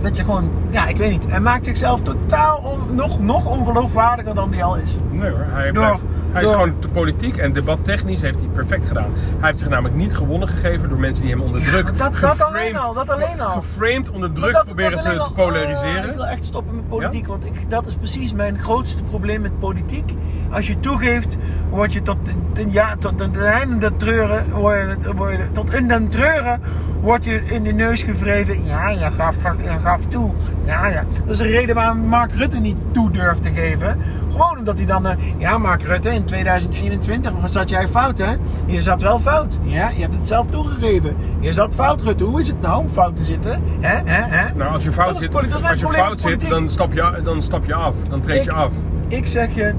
dat je gewoon, ja ik weet niet, hij maakt zichzelf totaal on- nog, nog ongeloofwaardiger dan die al is. Nee hoor, hij, Door- hij, is gewoon te politiek en debattechnisch heeft hij perfect gedaan. Hij heeft zich namelijk niet gewonnen gegeven door mensen die hem onder druk dat- dat alleen al, dat alleen al. geframed onder druk dat- proberen dat te, al- polariseren. Oh, ik wil echt stoppen met politiek, want ik, dat is precies mijn grootste probleem met politiek. Als je toegeeft, word je tot, ten, ja, tot de einde der treuren, word je, word je- tot in den treuren, word je in de neus gevreven. Ja, je gaf, je gaf toe. Ja, ja. Dat is de reden waarom Mark Rutte niet toe durft te geven. Gewoon omdat hij dan, eh, ja Mark Rutte, in 2021 zat jij fout hè? Je zat wel fout. Ja, je hebt het zelf toegegeven. Je zat fout Rutte. Hoe is het nou om fout te zitten? Hè, hè, hè? Nou, als je Dat fout zit, dat als je fout zit dan, stap je, dan stap je af. Dan treed je Ik- af. Ik zeg je,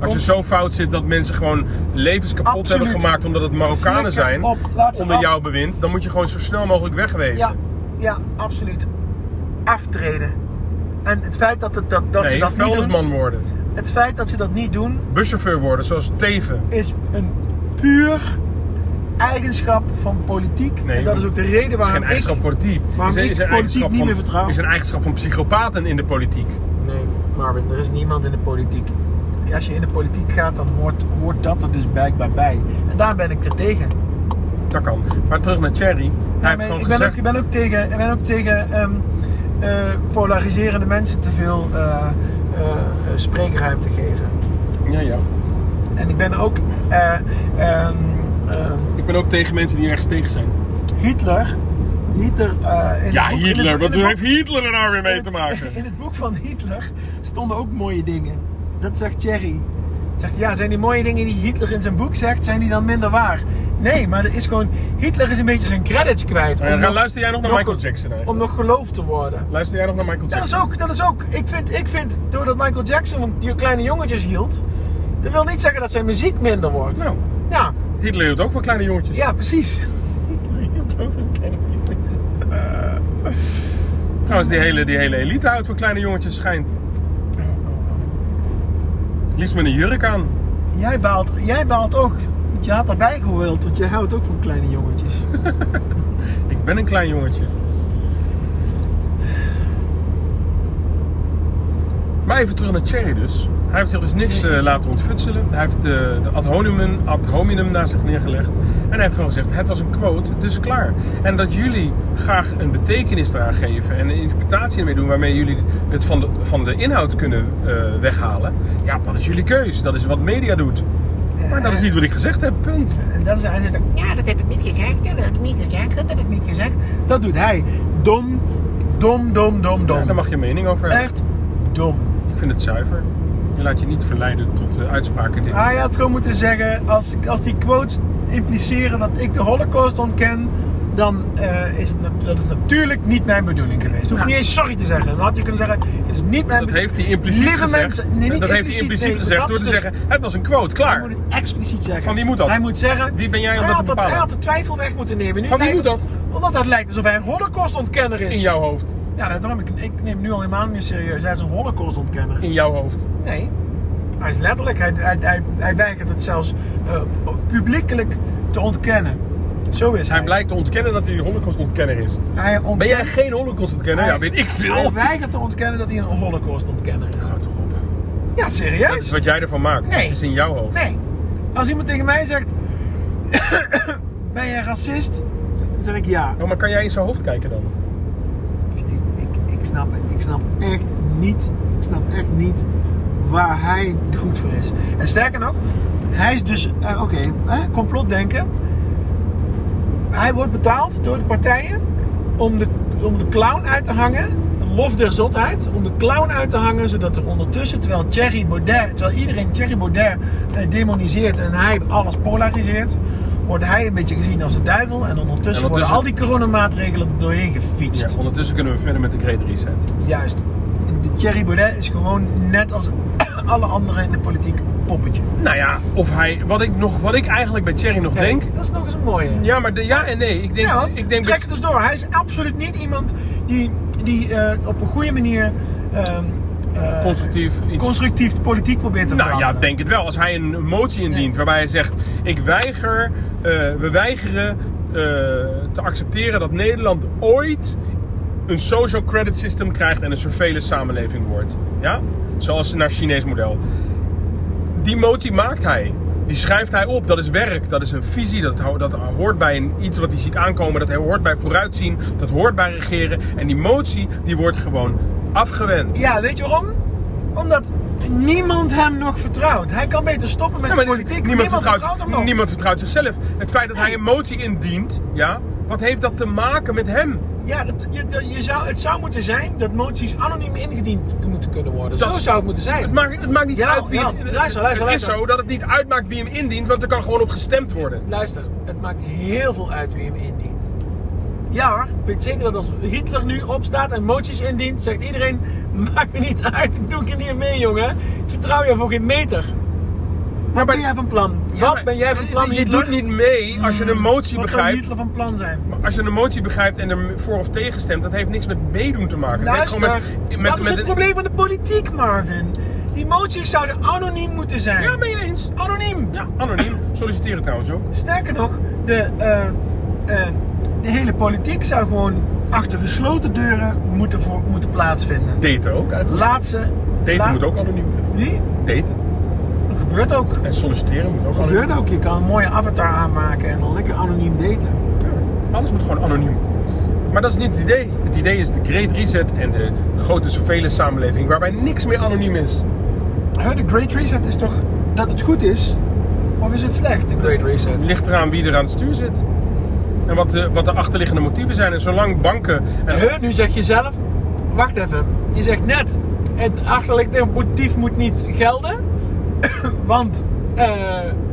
Als je zo fout zit dat mensen gewoon levens kapot Absoluut. hebben gemaakt omdat het Marokkanen zijn op, ze onder af. jouw bewind, dan moet je gewoon zo snel mogelijk wegwezen. Ja, ja, absoluut. Aftreden. En het feit dat, het, dat, dat ze nee, dat niet vuilnisman worden. Het feit dat ze dat niet doen, Buschauffeur worden, zoals Teven. is een puur eigenschap van politiek. Nee, en dat is ook de reden Het is waarom geen eigenschap ik... politiek. waarom Het is, ik is een politiek eigenschap niet van, meer vertrouw. is een eigenschap van psychopaten in de politiek. Nee, Marvin, er is niemand in de politiek. Als je in de politiek gaat, dan hoort, hoort dat er dus blijkbaar bij. En daar ben ik er tegen. Dat kan. Maar terug naar Thierry. Hij Ja, heeft maar gewoon ik, ben ook, gezegd... ik ben ook tegen, ik ben ook tegen ehm, eh, polariserende mensen te veel eh, spreekruimte geven. Ja, ja. En ik ben ook eh, ehm, ehm, Ik ben ook tegen mensen die ergens tegen zijn. Hitler. Hitler eh, in Ja, in het Hitler. Wat in heeft Hitler er nou weer mee te maken? In het boek van Hitler stonden ook mooie dingen. Dat zegt Thierry. Zegt ja, zijn die mooie dingen die Hitler in zijn boek zegt, zijn die dan minder waar? Nee, maar er is gewoon. Hitler is een beetje zijn credits kwijt. Nog- luister jij nog naar nog- Michael Jackson Om nog geloofd te worden. Luister jij nog naar Michael Dat Jackson? is ook, dat is ook. Ik vind, ik vind, doordat Michael Jackson je kleine jongetjes hield, dat wil niet zeggen dat zijn muziek minder wordt. Nou, Ja, Hitler hield ook van kleine jongetjes. ja, precies. Hitler hield ook van kleine jongetjes. Trouwens, die hele, die hele elite houdt van kleine jongetjes, schijnt. Liefst met een jurk aan. Jij baalt, jij baalt ook. Je had erbij gewild, want jij houdt ook van kleine jongetjes. Ik ben een klein jongetje. Maar even terug naar Thierry dus. Hij heeft zich dus niks eh, laten ontfutselen. Hij heeft eh, de ad hominem, ad hominem naast zich neergelegd. En hij heeft gewoon gezegd, het was een quote, dus klaar. En dat jullie graag een betekenis eraan geven en een interpretatie ermee doen... waarmee jullie het van de, van de inhoud kunnen eh, weghalen. Ja, dat is jullie keus. Dat is wat media doet. Maar dat is niet wat ik gezegd heb, punt. En dan zei hij, zegt, Ja, dat heb ik niet gezegd. Dat heb ik niet gezegd. dat heb ik niet gezegd. Dat doet hij. Dom, dom, dom, dom, dom. Ja, daar mag je mening over hebben. Echt dom. Ik vind het zuiver. Je laat je niet verleiden tot eh, uitspraken. die- Hij had gewoon moeten zeggen, als, als die quotes impliceren dat ik de holocaust ontken, dan eh, is het, dat is natuurlijk niet mijn bedoeling geweest. Je hoeft niet eens sorry te zeggen. Dan had je kunnen zeggen, het is niet mijn Dat bedoeling. heeft hij impliciet Lieve gezegd. mensen, nee, niet dat heeft hij impliciet nee, gezegd dat door te dus- zeggen, het was een quote, Hij klaar. moet het expliciet zeggen. Van wie moet dat? Hij moet zeggen, Wie ben jij om hij dat te bepalen? Hij had de twijfel weg moeten nemen. Nu Van wie moet dat? Omdat het lijkt alsof hij een holocaustontkenner is. In jouw hoofd. Ja, daarom, ik, ik neem nu al helemaal niet meer serieus. Hij is een holocaustontkenner. In jouw hoofd. Nee. Hij is letterlijk, hij, hij, hij, hij weigert het zelfs eh, publiekelijk te ontkennen. Zo is hij. Hij blijkt te ontkennen dat hij een holocaustontkenner is. Hij Ben jij geen holocaustontkenner? Ja, weet ik veel. Hij weigert te ontkennen dat hij een holocaustontkenner is. Houd toch op. Ja, Dat serieus? is wat jij ervan maakt. Nee. Het is in jouw hoofd. Nee. Als iemand tegen mij zegt, ben jij racist? Dan zeg ik ja. Oh, maar kan jij in zijn hoofd kijken dan? Ik, snap, ik snap echt niet, ik snap echt niet waar hij goed voor is. En sterker nog, hij is dus, eh, oké, hè, complotdenken. Hij wordt betaald door de partijen om de, om de clown uit te hangen. Lof der zotheid. Om de clown uit te hangen, zodat er ondertussen, terwijl Thierry Baudet, terwijl iedereen Thierry Baudet eh, demoniseert en hij alles polariseert, wordt hij een beetje gezien als de duivel. En ondertussen, En worden al die coronamaatregelen doorheen gefietst. Ja, ondertussen kunnen we verder met de Great Reset. Juist. De Thierry Baudet is gewoon net als alle anderen in de politiek poppetje. Nou ja, of hij, wat ik, nog, wat ik eigenlijk bij Thierry nog denk. Dat is nog eens een mooie. Ja, maar de, ja en nee. Ik denk, Ja, ik denk trek het dus door. Hij is absoluut niet iemand die, die eh, op een goede manier ehm, eh, constructief iets. constructief de politiek probeert te Nou ja, veranderen. denk het wel. Als hij een motie indient waarbij hij zegt: Ik weiger, eh, we weigeren eh, te accepteren dat Nederland ooit een social credit system krijgt en een surveillance samenleving wordt. Ja? Zoals naar Chinees model. Die motie maakt hij. Die schrijft hij op. Dat is werk. Dat is een visie. Dat, dat hoort bij een, iets wat hij ziet aankomen. Dat hoort bij vooruitzien. Dat hoort bij regeren. En die motie die wordt gewoon afgewend. Ja, weet je waarom? Omdat niemand hem nog vertrouwt. Hij kan beter stoppen met Ja, de politiek. niemand, vertrouwt, hem nog. niemand vertrouwt zichzelf. Het feit dat hij een motie indient, ja, wat heeft dat te maken met hem? Ja, dat, je, dat- je zou, het zou moeten zijn dat moties anoniem ingediend moeten kunnen worden. Dat- Zo zou het moeten zijn. Het maakt, het maakt niet Ja, uit wie ja, luister, luister, het is luister. zo dat het niet uitmaakt wie hem indient, want er kan gewoon op gestemd worden. Luister, het maakt heel veel uit wie hem indient. Ja hoor, ik weet zeker dat als Hitler nu opstaat en moties indient, zegt iedereen, maakt me niet uit, ik doe er niet mee jongen. Ik vertrouw je voor geen meter. Wat maar- ben jij van plan? Ja, Wat maar ben jij van plan Je Hitler? doet niet mee als je een motie Wat zou begrijpt. Hitler van plan zijn? Als je een motie begrijpt en er voor of tegen stemt, dat heeft niks met meedoen te maken. Dat Luister, gewoon met, dat is het een- probleem van de politiek Marvin. Die moties zouden anoniem moeten zijn. Ja, ben je eens? Anoniem. Ja, anoniem. Solliciteren trouwens ook. Sterker nog, de, eh, de hele politiek zou gewoon achter gesloten deuren moeten, voor, moeten plaatsvinden. Daten ook eigenlijk. Laat ze. Daten moet ook anoniem vinden. Wie? Daten. Dat gebeurt ook. En solliciteren moet ook Dat gebeurt ook. Je kan een mooie avatar aanmaken en dan lekker anoniem daten. Ja, alles moet gewoon anoniem. Maar dat is niet het idee. Het idee is de Great Reset en de grote surveillance samenleving waarbij niks meer anoniem is. De Great Reset is toch dat het goed is? Of is het slecht, de Great Het Reset? ligt eraan wie er aan het stuur zit. En wat de, wat de achterliggende motieven zijn. En zolang banken... En, Huh, nu zeg je zelf, wacht even. Je zegt net, het achterliggende motief moet niet gelden. Want eh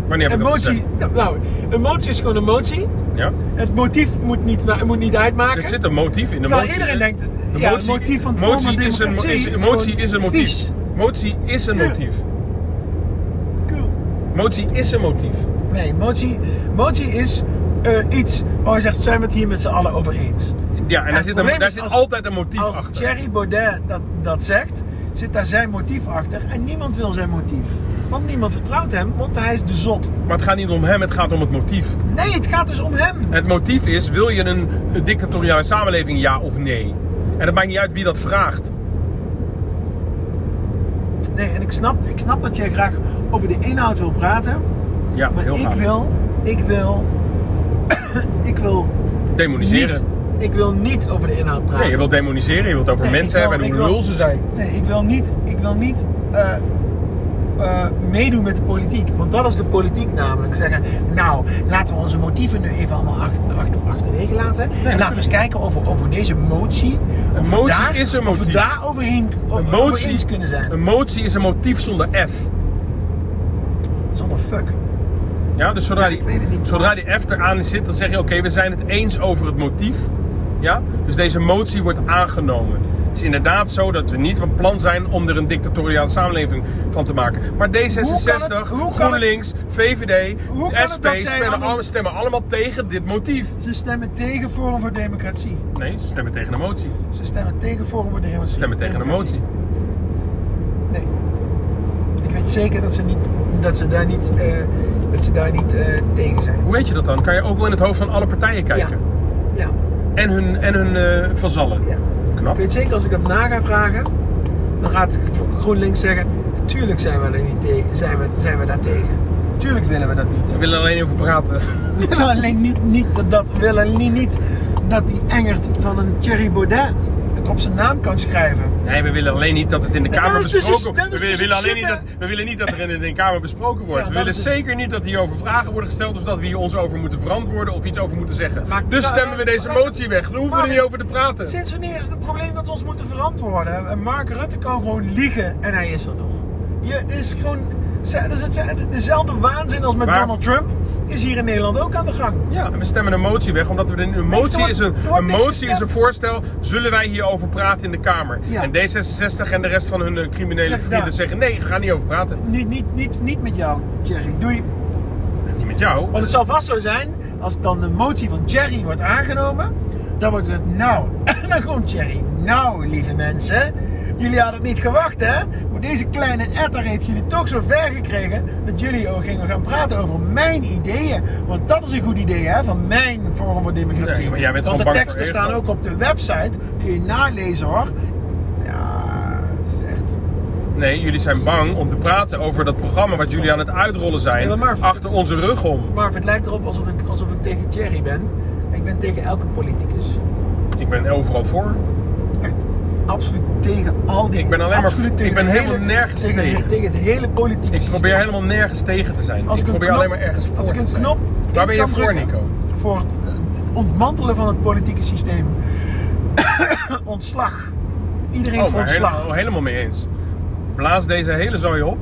Wanneer heb een ik dat motie, nou, een motie is gewoon een motie. ja? Het motief moet niet, moet niet uitmaken. Er zit een motief in de Terwijl motie. iedereen denkt, De ja, het motief van het vorm van motie is een, is, is motie een motief. vies. Motie is een motief. Cool. Motie is een motief. Nee, motie, motie is iets waar je zegt, zijn we het hier met z'n allen over eens. Ja, en daar zit, een, daar zit als- altijd een motief Als achter. Thierry Baudet dat, dat zegt, zit daar zijn motief achter en niemand wil zijn motief. Want niemand vertrouwt hem, want hij is de zot. Maar het gaat niet om hem, het gaat om het motief. Nee, het gaat dus om hem. Het motief is, wil je een, een dictatoriale samenleving, ja of nee? En het maakt niet uit wie dat vraagt. Nee, en ik snap, ik snap dat jij graag over de inhoud wil praten. Ja, Maar heel ik graag. wil, ik wil, ik wil Demoniseren. niet, ik wil niet over de inhoud praten. Nee, je wilt demoniseren, je wilt over Nee, mensen wil- hebben en hoe lul ze zijn. Nee, ik wil niet, ik wil niet eh, eh, meedoen met de politiek. Want dat is de politiek namelijk. Zeggen, nou, laten we onze motieven nu even allemaal achter, achter, achterwege laten. en laten we eens kijken of we over deze motie... Een of motie daar, is een Of we motief. daar overheen, Een motie, eens kunnen zijn. een motie is een motief zonder F. Zonder fuck. Ja, dus zodra, die, zodra die F eraan zit, dan zeg je oké, we zijn het eens over het motief. Ja? Dus deze motie wordt aangenomen. Het is inderdaad zo dat we niet van plan zijn om er een dictatoriale samenleving van te maken. Maar D66, Hoe kan het- hoe kan GroenLinks, VVD, SP stemmen, allemaal- alle- stemmen allemaal tegen dit motief. Ze stemmen tegen Forum voor Democratie. Nee, ze stemmen tegen de motie. Ze stemmen tegen Forum voor Democratie. Ze stemmen tegen de motie. Nee. Weet zeker dat ze, niet, dat ze daar niet, eh, dat ze daar niet eh, tegen zijn. Hoe weet je dat dan? Kan je ook wel in het hoofd van alle partijen kijken. Ja. En hun, en hun eh, vazallen. ja. Knap. Ik weet zeker als ik dat na ga vragen, dan gaat GroenLinks zeggen: Tuurlijk zijn we, er niet tegen, zijn we, zijn we daar tegen. Tuurlijk willen we dat niet. We willen er alleen over praten. We willen alleen niet, niet dat, dat, willen alleen niet dat die Engert van een Thierry Baudet op zijn naam kan schrijven. Nee, we willen alleen niet dat het in de En Kamer dus besproken wordt. We willen, willen een alleen niet dat, we willen niet dat er in de Kamer besproken wordt. Ja, we willen dus- zeker niet dat hierover vragen worden gesteld, dus dat we hier ons over moeten verantwoorden of iets over moeten zeggen. Maar- dus maar- stemmen we deze maar- motie weg. Dan hoeven we er niet over te praten. Sinds wanneer is het een probleem dat we ons moeten verantwoorden? En Mark Rutte kan gewoon liegen en hij is er nog. Je is gewoon. Dus het- dezelfde waanzin als met Donald Trump is hier in Nederland ook aan de gang. Ja, en we stemmen een motie weg, omdat we de, een motie, wordt- is een, motie is een voorstel. Zullen wij hierover praten in de Kamer? Ja. En D66 en de rest van hun eh, criminele Ja, vrienden zeggen: nee, we gaan niet over praten. Niet, niet, niet, niet met jou, Jerry. Doei. Niet met jou. Want het zal vast zo zijn, als dan de motie van Jerry wordt aangenomen, dan wordt het nou. En dan komt Jerry. Nou, lieve mensen, jullie hadden het niet gewacht, hè? Maar deze kleine etter heeft jullie toch zo ver gekregen dat jullie ook gingen gaan praten over mijn ideeën. Want dat is een goed idee, hè? Van mijn Forum voor Democratie. Nee, maar jij bent Want de teksten staan ook op de website. Kun je nalezen hoor. Ja, het is echt. Nee, jullie zijn bang om te praten over dat programma wat jullie aan het uitrollen zijn. Maar Marv- achter onze rug om. Marv, het lijkt erop alsof ik, alsof ik tegen Jerry ben. Ik ben tegen elke politicus. Ik ben overal voor. Absoluut tegen al die. Ik ben alleen maar- ik ben helemaal hele- nergens tegen, tegen. Tegen het hele politieke Ik systeem. probeer helemaal nergens tegen te zijn. Als ik probeer knop- alleen maar ergens voor Als ik te een knop. Waar ben je voor, Nico? Voor het ontmantelen van het politieke systeem. ontslag. Iedereen Oh, ontslag. helemaal, helemaal mee eens. Blaas deze hele zooi op.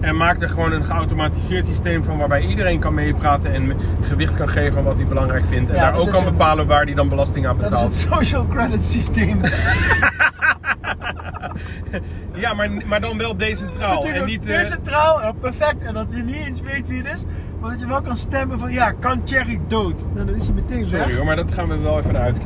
En maak er gewoon een geautomatiseerd systeem van waarbij iedereen kan meepraten en gewicht kan geven aan wat hij belangrijk vindt. En Ja, daar ook kan een- bepalen waar hij dan belasting aan Dat is betaalt. het social credit systeem. Ja, maar, maar dan wel decentraal. En niet, eh, decentraal, ja, perfect. En dat je niet eens weet wie het is. Maar dat je wel kan stemmen van ja, kan Thierry dood? Nou, dan is hij meteen Sorry weg. hoor, maar dat gaan we wel even eruit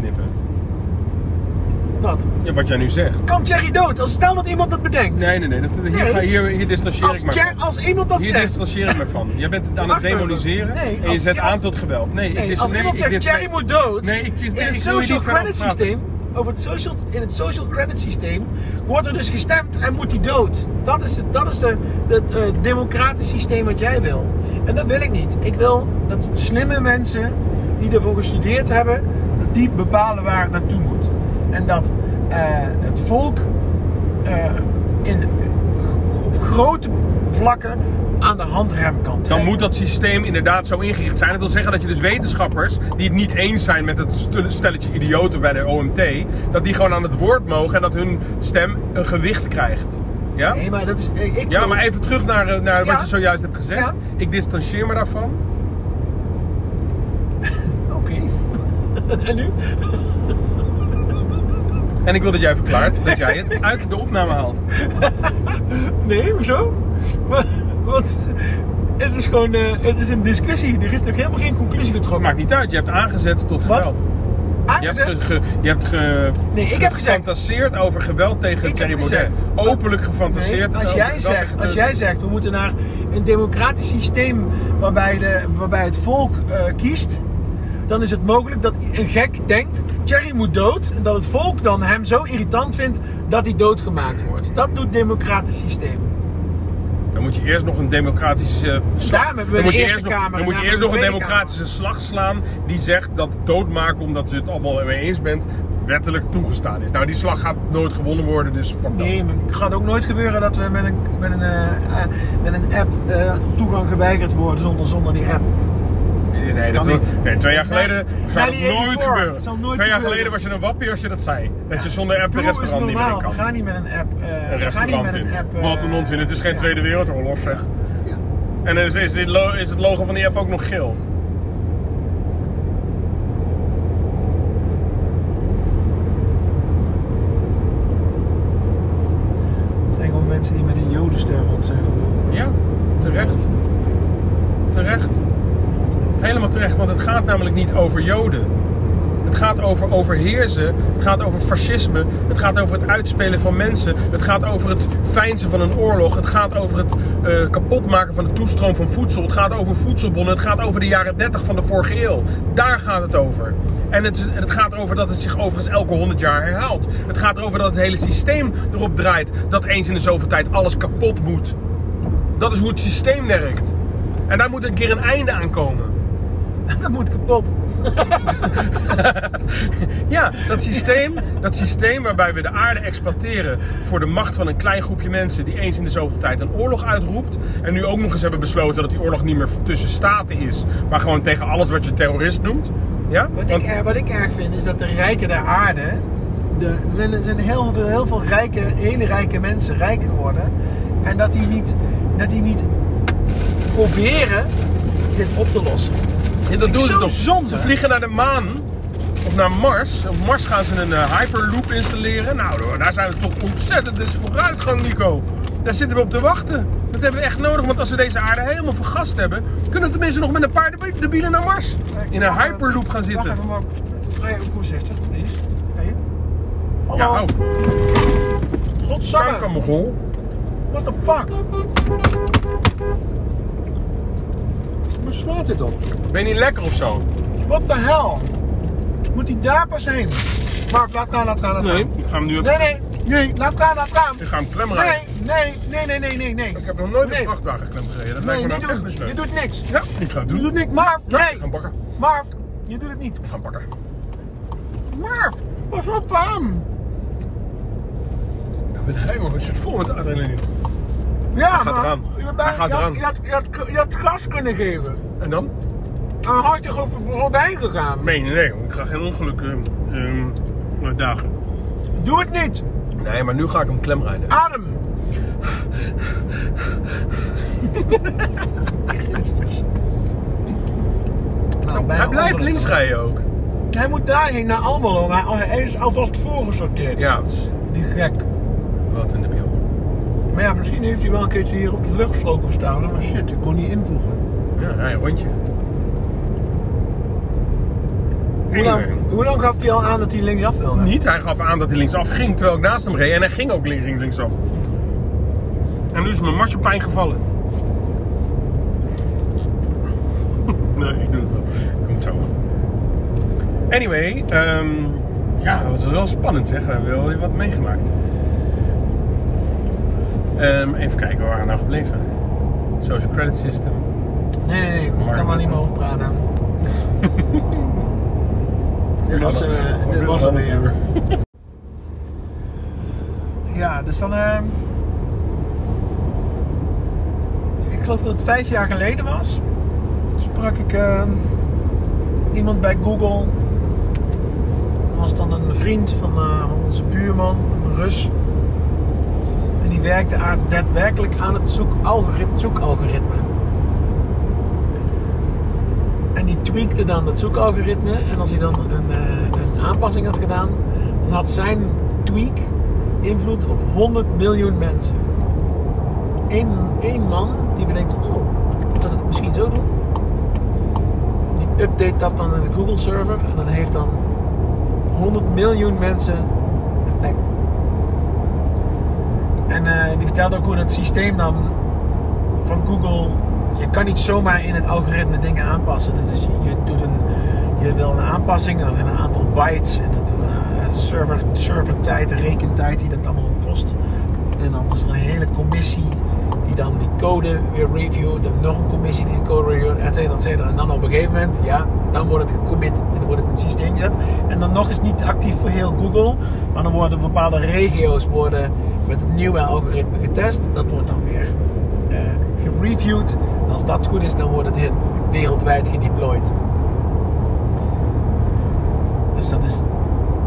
knippen. Wat? Ja, wat jij nu zegt. Kan Thierry dood? Als stel dat iemand dat bedenkt. Nee, nee, nee. Dat, hier, Nee. ga, hier, hier distancieer Als, ik me van. als iemand dat Hier zegt. distancieer ik me van. Jij bent aan het demoniseren Nee, en je zet aan tot geweld. Nee, als nee, iemand zegt Thierry moet dood, Nee, ik, in het social credit systeem, over het social, in het social credit systeem, wordt er dus gestemd en moet hij dood. Dat is het, dat is de, het eh, democratisch systeem wat jij wil. En dat wil ik niet. Ik wil dat slimme mensen die ervoor gestudeerd hebben, dat die bepalen waar het naartoe moet. En dat eh, het volk eh, in, op grote vlakken aan de handrem kan trekken. Dan moet dat systeem inderdaad zo ingericht zijn. Dat wil zeggen dat je dus wetenschappers die het niet eens zijn met het stel- stelletje idioten bij de OMT, dat die gewoon aan het woord mogen en dat hun stem een gewicht krijgt. Ja? Nee, maar dat is. Ik, ik Ja, maar even terug naar, eh, naar Ja. wat je zojuist hebt gezegd. Ja. Ik distancieer me daarvan. Oké. en nu? En ik wil dat jij verklaart dat jij het uit de opname haalt. Nee, hoezo? Maar, wat? Het is gewoon, eh, het is een discussie. Er is nog helemaal geen conclusie getrokken. Maakt niet uit, je hebt aangezet tot Wat? geweld. Je hebt, Aangezet? ge, ge- je hebt ge, Nee, ik heb gefantaseerd over geweld tegen Ik Thierry Baudet. Openlijk gefantaseerd. Nee, als, over jij zegt, als jij zegt, we moeten naar een democratisch systeem waarbij, de, waarbij het volk eh, kiest, dan is het mogelijk dat een gek denkt, Thierry moet dood, en dat het volk dan hem zo irritant vindt dat hij doodgemaakt wordt. Dat doet het democratisch systeem. Dan moet je eerst nog een democratische slag. Daarom hebben we dan de moet je Eerste eerst nog- Kamer Dan moet je eerst nog een democratische slag slaan die zegt dat doodmaken omdat je het allemaal mee eens bent wettelijk toegestaan is. Nou, die slag gaat nooit gewonnen worden, dus fuck dat. Nee, maar het gaat ook nooit gebeuren dat we met een, met een, eh, eh, met een app eh, toegang geweigerd worden zonder, zonder die app. Nee, nee, dat niet. nee, twee jaar geleden zou dat 1984, nooit gebeuren. twee jaar geleden was je een wappie als je dat zei. Dat je zonder app de restaurant niet meer kan. Gaan niet met een app. eh, Een restaurant in. een app. eh, Wat een onzin, het is geen. Tweede Wereldoorlog zeg. En is, is, is het logo van die app ook nog geel? Het zijn gewoon mensen die met een jodenster rond zijn gelopen. Ja, terecht. Terecht. Helemaal terecht, want het gaat namelijk niet over Joden. Het gaat over overheersen, het gaat over fascisme, het gaat over het uitspelen van mensen, het gaat over het feinzen van een oorlog, het gaat over het eh, kapotmaken van de toestroom van voedsel, het gaat over voedselbonnen, het gaat over de jaren 30 van de vorige eeuw. Daar gaat het over. En het, het gaat erover dat het zich overigens elke 100 jaar herhaalt. Het gaat erover dat het hele systeem erop draait dat eens in de zoveel tijd alles kapot moet. Dat is hoe het systeem werkt. En daar moet een keer een einde aan komen. Dat moet kapot. Ja, dat systeem, dat systeem waarbij we de aarde exploiteren voor de macht van een klein groepje mensen die eens in de zoveel tijd een oorlog uitroept. En nu ook nog eens hebben besloten dat die oorlog niet meer tussen staten is, maar gewoon tegen alles wat je terrorist noemt. Ja? Wat, Want- ik, wat ik erg vind is dat de rijken der aarde. De, er zijn, er zijn heel, veel, heel veel rijke, hele rijke mensen rijk geworden. En dat die niet, dat die niet proberen dit op te lossen. Ja, dat doen ze toch? zonde. Ze vliegen naar de maan of naar Mars. Op Mars gaan ze een eh, hyperloop installeren. Nou, daar zijn we toch ontzettend dus vooruitgang, Nico. Daar zitten we op te wachten. Dat hebben we echt nodig, want als we deze aarde helemaal vergast hebben, kunnen we tenminste nog met een paar debi- debielen naar Mars. In een hyperloop gaan zitten. Wacht even, maar. Ga je ook 60, please? Je? Hallo? Ja, oh, Godsamme. kankermogol. What the fuck? Waar slaat dit op? Ben je niet lekker of zo? What the hell? Moet hij daar pas heen? Mark, laat gaan, laat gaan, laat Nee, gaan. ik ga hem nu Nee, nee, nee, laat gaan, laat gaan. Ik ga hem klem rijden. Nee, nee, nee, nee, nee, nee, nee. Ik heb nog nooit Nee. een vrachtwagen klem gereden. Dat Nee, lijkt me niet nou echt doen. mislukt. Je doet niks. Ja, ik ga het Je doen. doet niks. Marv, Ja, nee. Ik ga hem pakken. Marv, je doet het niet. Ik ga hem pakken. Marv, pas op aan. Ik ben hij, hoor. Ik zit vol met adrenaline. Ja, gaat maar eraan. je, bent- Hij gaat je, had, eraan. je, had, je, had, je had gas kunnen geven. En dan? En dan had je gewoon voorbij gegaan. Nee, nee, nee. Ik ga geen ongeluk eh, eh, dagen. Doe het niet. Nee, maar nu ga ik hem klem rijden. Adem. nou, Hij blijft links rijden ook. Hij moet daarheen naar Almelo. maar Hij is alvast voorgesorteerd. Ja, Die gek. wat in de biel. Maar ja, misschien heeft hij wel een keertje hier op de vluchtstrook gestaan. Maar shit, ik kon niet invoegen. Ja, rij een rondje. Hoe lang, hoe lang gaf hij al aan dat hij linksaf wilde? Niet, hij gaf aan dat hij linksaf ging terwijl ik naast hem reed. En hij ging ook linksaf. En nu is mijn marsepein gevallen. nee, ik doe het wel. Komt zo. Anyway, ehm, ja, dat was wel spannend zeg. We hebben wel wat meegemaakt. Ehm, even kijken waar we nou gebleven. Social credit system. Nee, nee, nee. Ik kan er niet meer over praten. dit was, eh, dit was er weer. Ja, dus dan... eh, ik geloof dat het vijf jaar geleden was. Sprak ik eh, iemand bij Google. Dat was dan een vriend van, eh, van onze buurman, een Rus. Werkte aan, daadwerkelijk aan het zoekalgoritme. zoekalgoritme. En die tweakte dan het zoekalgoritme. En als hij dan een, eh, een aanpassing had gedaan, dan had zijn tweak invloed op 100 miljoen mensen. Eén, één man die bedenkt, oh, ik kan het misschien zo doen. Die update dat dan in de Google server en dat heeft dan 100 miljoen mensen effect. En eh, die vertelde ook hoe dat systeem dan van Google. Je kan niet zomaar in het algoritme dingen aanpassen. Dat is, je, doet een, je wil een aanpassing en dat zijn een aantal bytes en dat uh, server, servertijd, rekentijd die dat allemaal kost. En dan is er een hele commissie die dan die code weer reviewt en nog een commissie die de code reviewt, et cetera, et cetera. En dan op een gegeven moment, ja, dan wordt het gecommit dan wordt het systeem gezet. En dan nog eens niet actief voor heel Google, maar dan worden bepaalde regio's worden met het nieuwe algoritme getest. Dat wordt dan weer uh, gereviewd. En als dat goed is, dan wordt het wereldwijd gedeployed. Dus dat is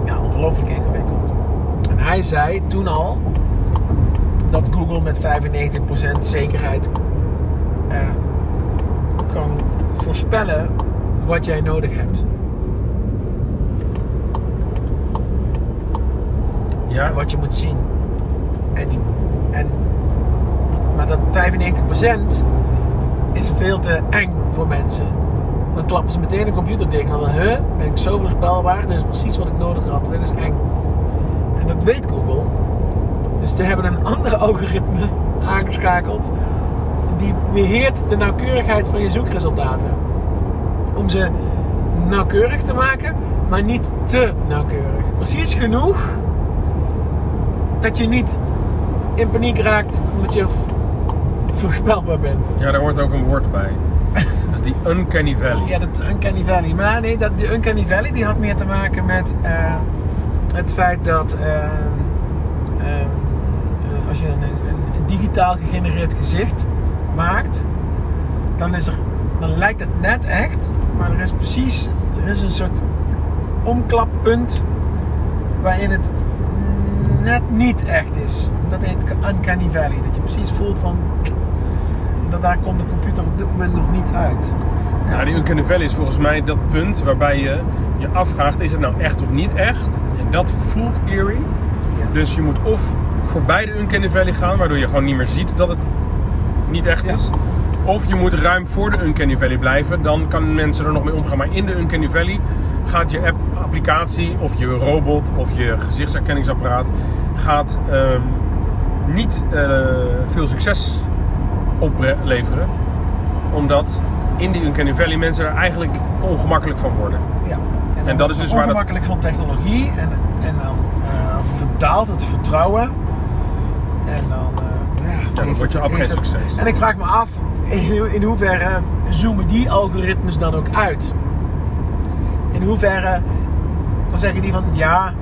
ja, ongelooflijk ingewikkeld. En hij zei toen al dat Google met 95% zekerheid uh, kan voorspellen wat jij nodig hebt. Ja, wat je moet zien. En die, en, maar dat 95% is veel te eng voor mensen. Dan klappen ze meteen de computer dicht. Dan, huh, ben ik zo voorspelbaar? Dit is precies wat ik nodig had. Dit is eng. En dat weet Google. Dus ze hebben een andere algoritme aangeschakeld. Die beheert de nauwkeurigheid van je zoekresultaten. Om ze nauwkeurig te maken, maar niet te nauwkeurig. Precies genoeg dat je niet in paniek raakt omdat je voorspelbaar bent. ja, daar hoort ook een woord bij. Dat is die uncanny valley. Ja, dat Uncanny Valley. Maar nee, dat, die Uncanny Valley die had meer te maken met eh, het feit dat ehm, ehm, eh, als je een, een, een digitaal gegenereerd gezicht maakt, dan, is er, dan lijkt het net echt, maar er is precies er is een soort omklappunt waarin het net niet echt is. Dat heet Uncanny Valley. Dat je precies voelt van dat daar komt de computer op dit moment nog niet uit. Ja, die uncanny valley is volgens mij dat punt waarbij je je afvraagt, is het nou echt of niet echt? En dat voelt eerie. Ja. Dus je moet of voorbij de uncanny valley gaan, waardoor je gewoon niet meer ziet dat het niet echt Ja. is. Of je moet ruim voor de uncanny valley blijven, dan kan mensen er nog mee omgaan. Maar in de uncanny valley gaat je app, applicatie of je robot of je gezichtsherkenningsapparaat gaat ehm, niet eh, veel succes opleveren. Omdat in die uncanny valley mensen er eigenlijk ongemakkelijk van worden. Ja. En dat is dus waar dat- ongemakkelijk van technologie en, en dan verdaalt het vertrouwen. En dan, eh, ja, dan heeft word je ook geen succes. En ik vraag me af, in, in hoeverre zoomen die algoritmes dan ook uit? In hoeverre dan zeggen die van ja,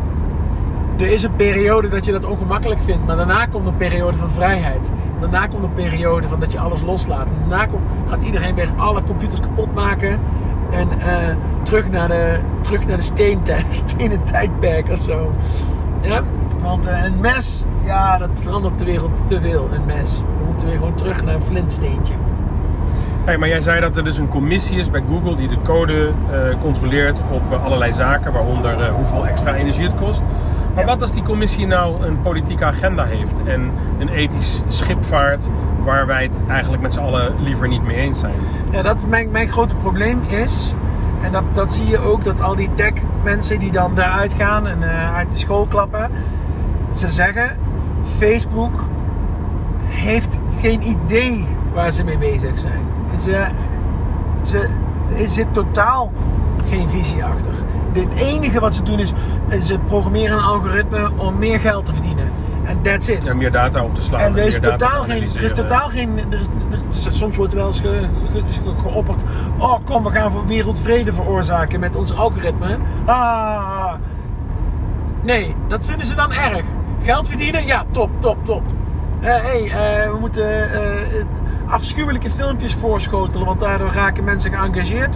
er is een periode dat je dat ongemakkelijk vindt, maar daarna komt een periode van vrijheid. Daarna komt een periode van dat je alles loslaat. En daarna gaat iedereen weer alle computers kapot maken en eh, terug naar de, terug naar de steentijd, stenen tijdperk of zo. Ja? Want eh, een mes, ja, dat verandert de wereld te veel. Een mes. We moeten weer gewoon terug naar een flintsteentje. Hey, maar jij zei dat er dus een commissie is bij Google die de code eh, controleert op eh, allerlei zaken, waaronder eh, hoeveel extra energie het kost. Maar Ja. wat als die commissie nou een politieke agenda heeft en een ethisch schipvaart waar wij het eigenlijk met z'n allen liever niet mee eens zijn? Ja, dat is mijn, mijn grote probleem is, en dat, dat zie je ook, dat al die tech mensen die dan daaruit gaan en uit de school klappen, ze zeggen, Facebook heeft geen idee waar ze mee bezig zijn. Ze, ze, er zit totaal geen visie achter. Het enige wat ze doen is, eh, ze programmeren een algoritme om meer geld te verdienen. En that's it. Ja, meer data op te slaan. En er is, totaal geen, er is totaal geen. Er is, er is- soms wordt er wel eens ge, ge- ge- geopperd. Oh, kom, we gaan voor wereldvrede veroorzaken met ons algoritme. Ah. Nee, dat vinden ze dan erg. Geld verdienen? Ja, top, top, top. Eh, hey, eh, we moeten eh, afschuwelijke filmpjes voorschotelen, want daardoor raken mensen geëngageerd.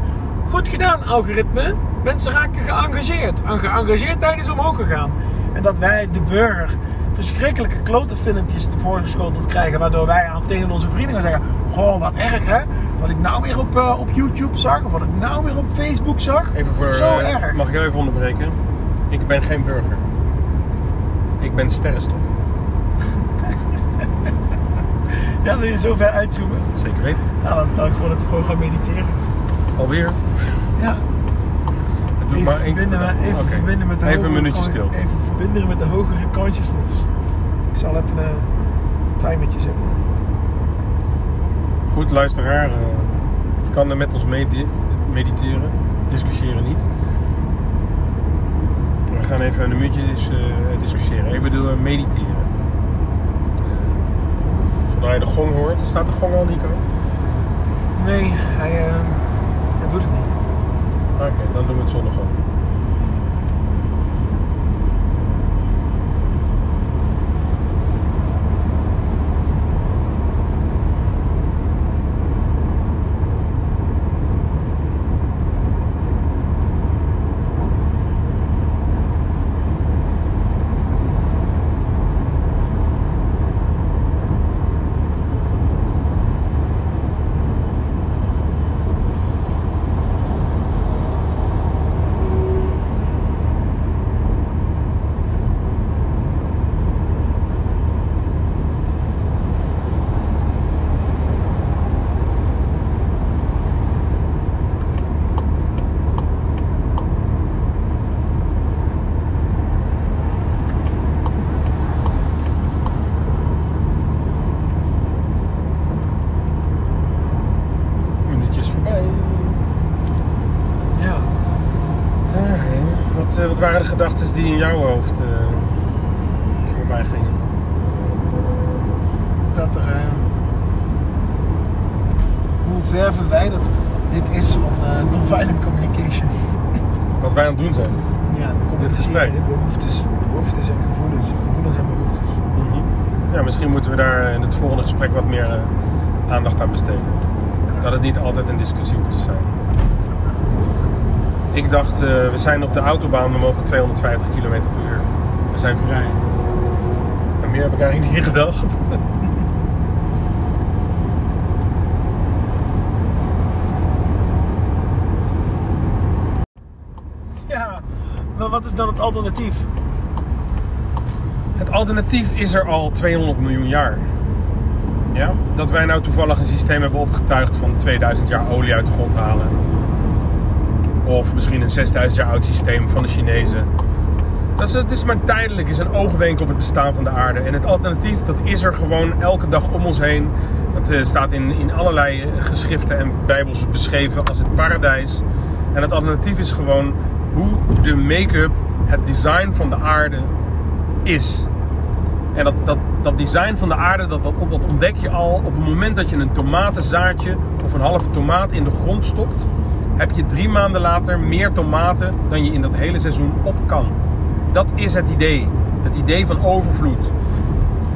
Goed gedaan, algoritme. Mensen raken geëngageerd. En geëngageerdheid is omhoog gegaan. En dat wij, de burger, verschrikkelijke klote filmpjes voorgeschoteld krijgen, waardoor wij aan tegen onze vrienden gaan zeggen: Goh, wat erg hè? Wat ik nou weer op, op YouTube zag, of wat ik nou weer op Facebook zag. Even voor, Zo erg. Mag ik even onderbreken? Ik ben geen burger. Ik ben sterrenstof. Ja, wil je zo ver uitzoomen? Zeker weten. Nou, dan stel ik voor dat we gewoon gaan mediteren. Alweer. Ja. Doet Even, maar één verbinden, met, even Oké. verbinden met de Even een hogere minuutje con- stilte. Even verbinden met de hogere consciousness. Ik zal even een timertje zetten. Goed, luisteraar. eh, je kan er met ons medi- mediteren. Discussiëren niet. We gaan even een minuutje dis- eh, discussiëren. Ik bedoel, eh, mediteren. Zodra je de gong hoort. Staat de gong al, Nico? Nee, hij, eh, hij doet het niet. Oké, dan doen we het zonder gong. Jouw hoofd eh, voorbij gingen? dat er. eh, hoe ver verwijderd dit is van eh, non-violent communication. Wat wij aan het doen zijn. Ja, de Dit gesprek. behoeftes, behoeftes en gevoelens. Gevoelens en behoeftes. Ja, misschien moeten we daar in het volgende gesprek wat meer aandacht aan besteden. Dat het niet altijd een discussie hoeft te zijn. Ik dacht, eh, we zijn op de autobaan, we mogen 250 km per uur. We zijn vrij. En meer heb ik eigenlijk niet gedacht. Ja, maar wat is dan het alternatief? Het alternatief is er al 200 miljoen jaar. Ja? Dat wij nou toevallig een systeem hebben opgetuigd van 2000 jaar olie uit de grond halen. Of misschien een 6000 jaar oud systeem van de Chinezen. Dat is, het is maar tijdelijk, is een oogwenk op het bestaan van de aarde. En het alternatief, dat is er gewoon elke dag om ons heen. Dat eh, staat in, in allerlei eh, geschriften en bijbels beschreven als het paradijs. En het alternatief is gewoon hoe de make-up, het design van de aarde is. En dat, dat, dat design van de aarde, dat, dat, dat ontdek je al op het moment dat je een tomatenzaadje of een halve tomaat in de grond stopt. Heb je drie maanden later meer tomaten dan je in dat hele seizoen op kan. Dat is het idee. Het idee van overvloed.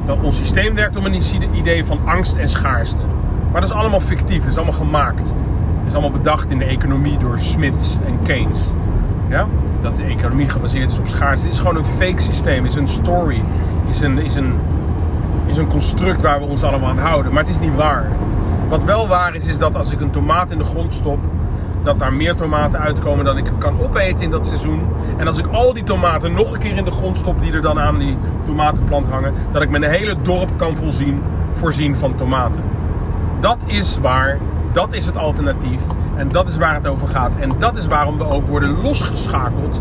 Dat ons systeem werkt om een idee van angst en schaarste. Maar dat is allemaal fictief, is allemaal gemaakt. Is allemaal bedacht in de economie door Smiths en Keynes. Ja? Dat de economie gebaseerd is op schaarste. Het is gewoon een fake systeem, is een story, is een, is, een, is een construct waar we ons allemaal aan houden. Maar het is niet waar. Wat wel waar is, is dat als ik een tomaat in de grond stop, dat daar meer tomaten uitkomen dan ik kan opeten in dat seizoen. En als ik al die tomaten nog een keer in de grond stop die er dan aan die tomatenplant hangen, dat ik mijn hele dorp kan voorzien, voorzien van tomaten. Dat is waar, dat is het alternatief en dat is waar het over gaat. En dat is waarom we ook worden losgeschakeld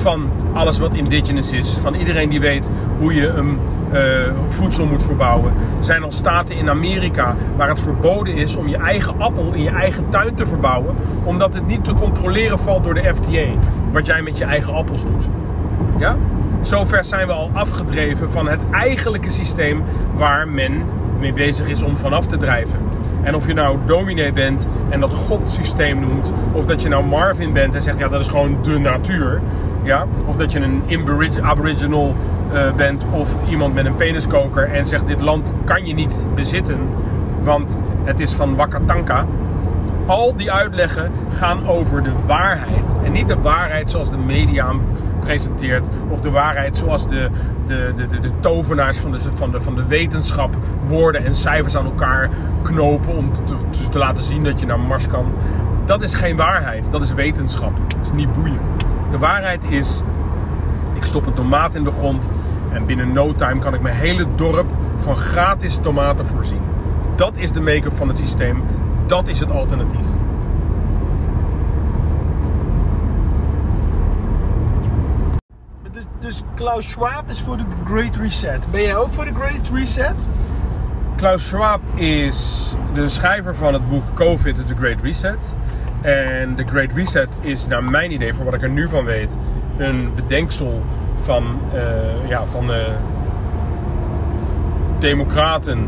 van alles wat indigenous is. Van iedereen die weet hoe je een uh, voedsel moet verbouwen. Er zijn al staten in Amerika waar het verboden is om je eigen appel in je eigen tuin te verbouwen. Omdat het niet te controleren valt door de FDA. Wat jij met je eigen appels doet. Ja? Zover zijn we al afgedreven van het eigenlijke systeem waar men mee bezig is om vanaf te drijven. En of je nou dominee bent en dat godsysteem noemt, of dat je nou Marvin bent en zegt ja dat is gewoon de natuur, ja, of dat je een aboriginal uh, bent of iemand met een peniskoker en zegt dit land kan je niet bezitten, want het is van Wakatanka. Al die uitleggen gaan over de waarheid en niet de waarheid zoals de media presenteert of de waarheid zoals de, de, de, de, de tovenaars van de, van, de, van de wetenschap woorden en cijfers aan elkaar knopen om te, te, te laten zien dat je naar Mars kan. Dat is geen waarheid, dat is wetenschap. Dat is niet boeiend. De waarheid is, ik stop een tomaat in de grond en binnen no time kan ik mijn hele dorp van gratis tomaten voorzien. Dat is de make-up van het systeem. Dat is het alternatief. Dus, dus Klaus Schwab is voor de Great Reset. Ben jij ook voor de Great Reset? Klaus Schwab is de schrijver van het boek COVID, The Great Reset. En de Great Reset is naar mijn idee, voor wat ik er nu van weet, een bedenksel van, uh, ja, van de democraten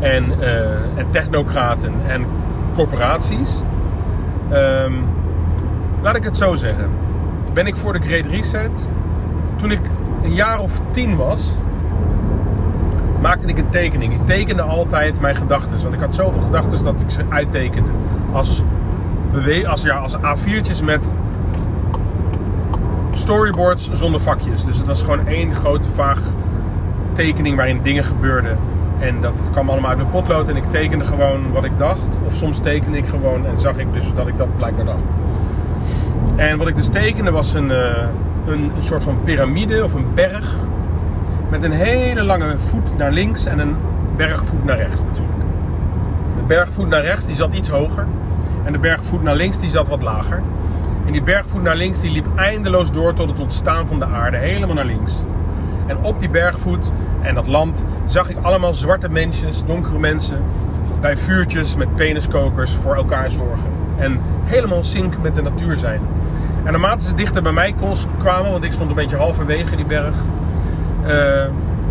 en, uh, en technocraten en corporaties. Um, laat ik het zo zeggen. Ben ik voor de Great Reset? Toen ik een jaar of tien was, maakte ik een tekening. Ik tekende altijd mijn gedachten. Want ik had zoveel gedachten dat ik ze uittekende. Als, als, ja, als A4'tjes met storyboards zonder vakjes. Dus het was gewoon één grote vaag tekening waarin dingen gebeurden. En dat kwam allemaal uit mijn potlood en ik tekende gewoon wat ik dacht. Of soms tekende ik gewoon en zag ik dus dat ik dat blijkbaar dacht. En wat ik dus tekende was een, uh, een soort van piramide of een berg. Met een hele lange voet naar links en een bergvoet naar rechts natuurlijk. De bergvoet naar rechts die zat iets hoger. En de bergvoet naar links die zat wat lager. En die bergvoet naar links die liep eindeloos door tot het ontstaan van de aarde. Helemaal naar links. En op die bergvoet en dat land zag ik allemaal zwarte mensjes, donkere mensen. Bij vuurtjes met peniskokers voor elkaar zorgen. En helemaal sync met de natuur zijn. En naarmate ze dichter bij mij kwamen, want ik stond een beetje halverwege die berg, eh,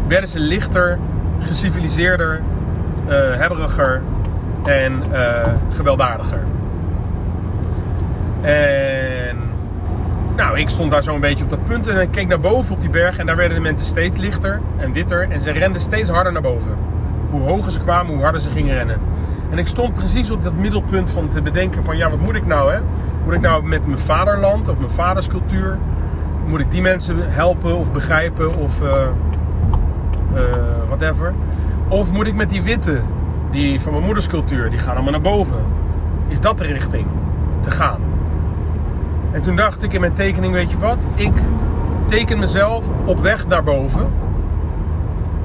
werden ze lichter, geciviliseerder, eh hebberiger en eh, gewelddadiger. En nou, ik stond daar zo'n beetje op dat punt en ik keek naar boven op die berg en daar werden de mensen steeds lichter en witter en ze renden steeds harder naar boven. Hoe hoger ze kwamen, hoe harder ze gingen rennen. En ik stond precies op dat middelpunt van te bedenken van ja, wat moet ik nou hè? Moet ik nou met mijn vaderland of mijn vaderscultuur, moet ik die mensen helpen of begrijpen of eh, eh, whatever? Of moet ik met die witte, die van mijn moederscultuur, die gaan allemaal naar boven? Is dat de richting te gaan? En toen dacht ik in mijn tekening, weet je wat? Ik teken mezelf op weg naar boven.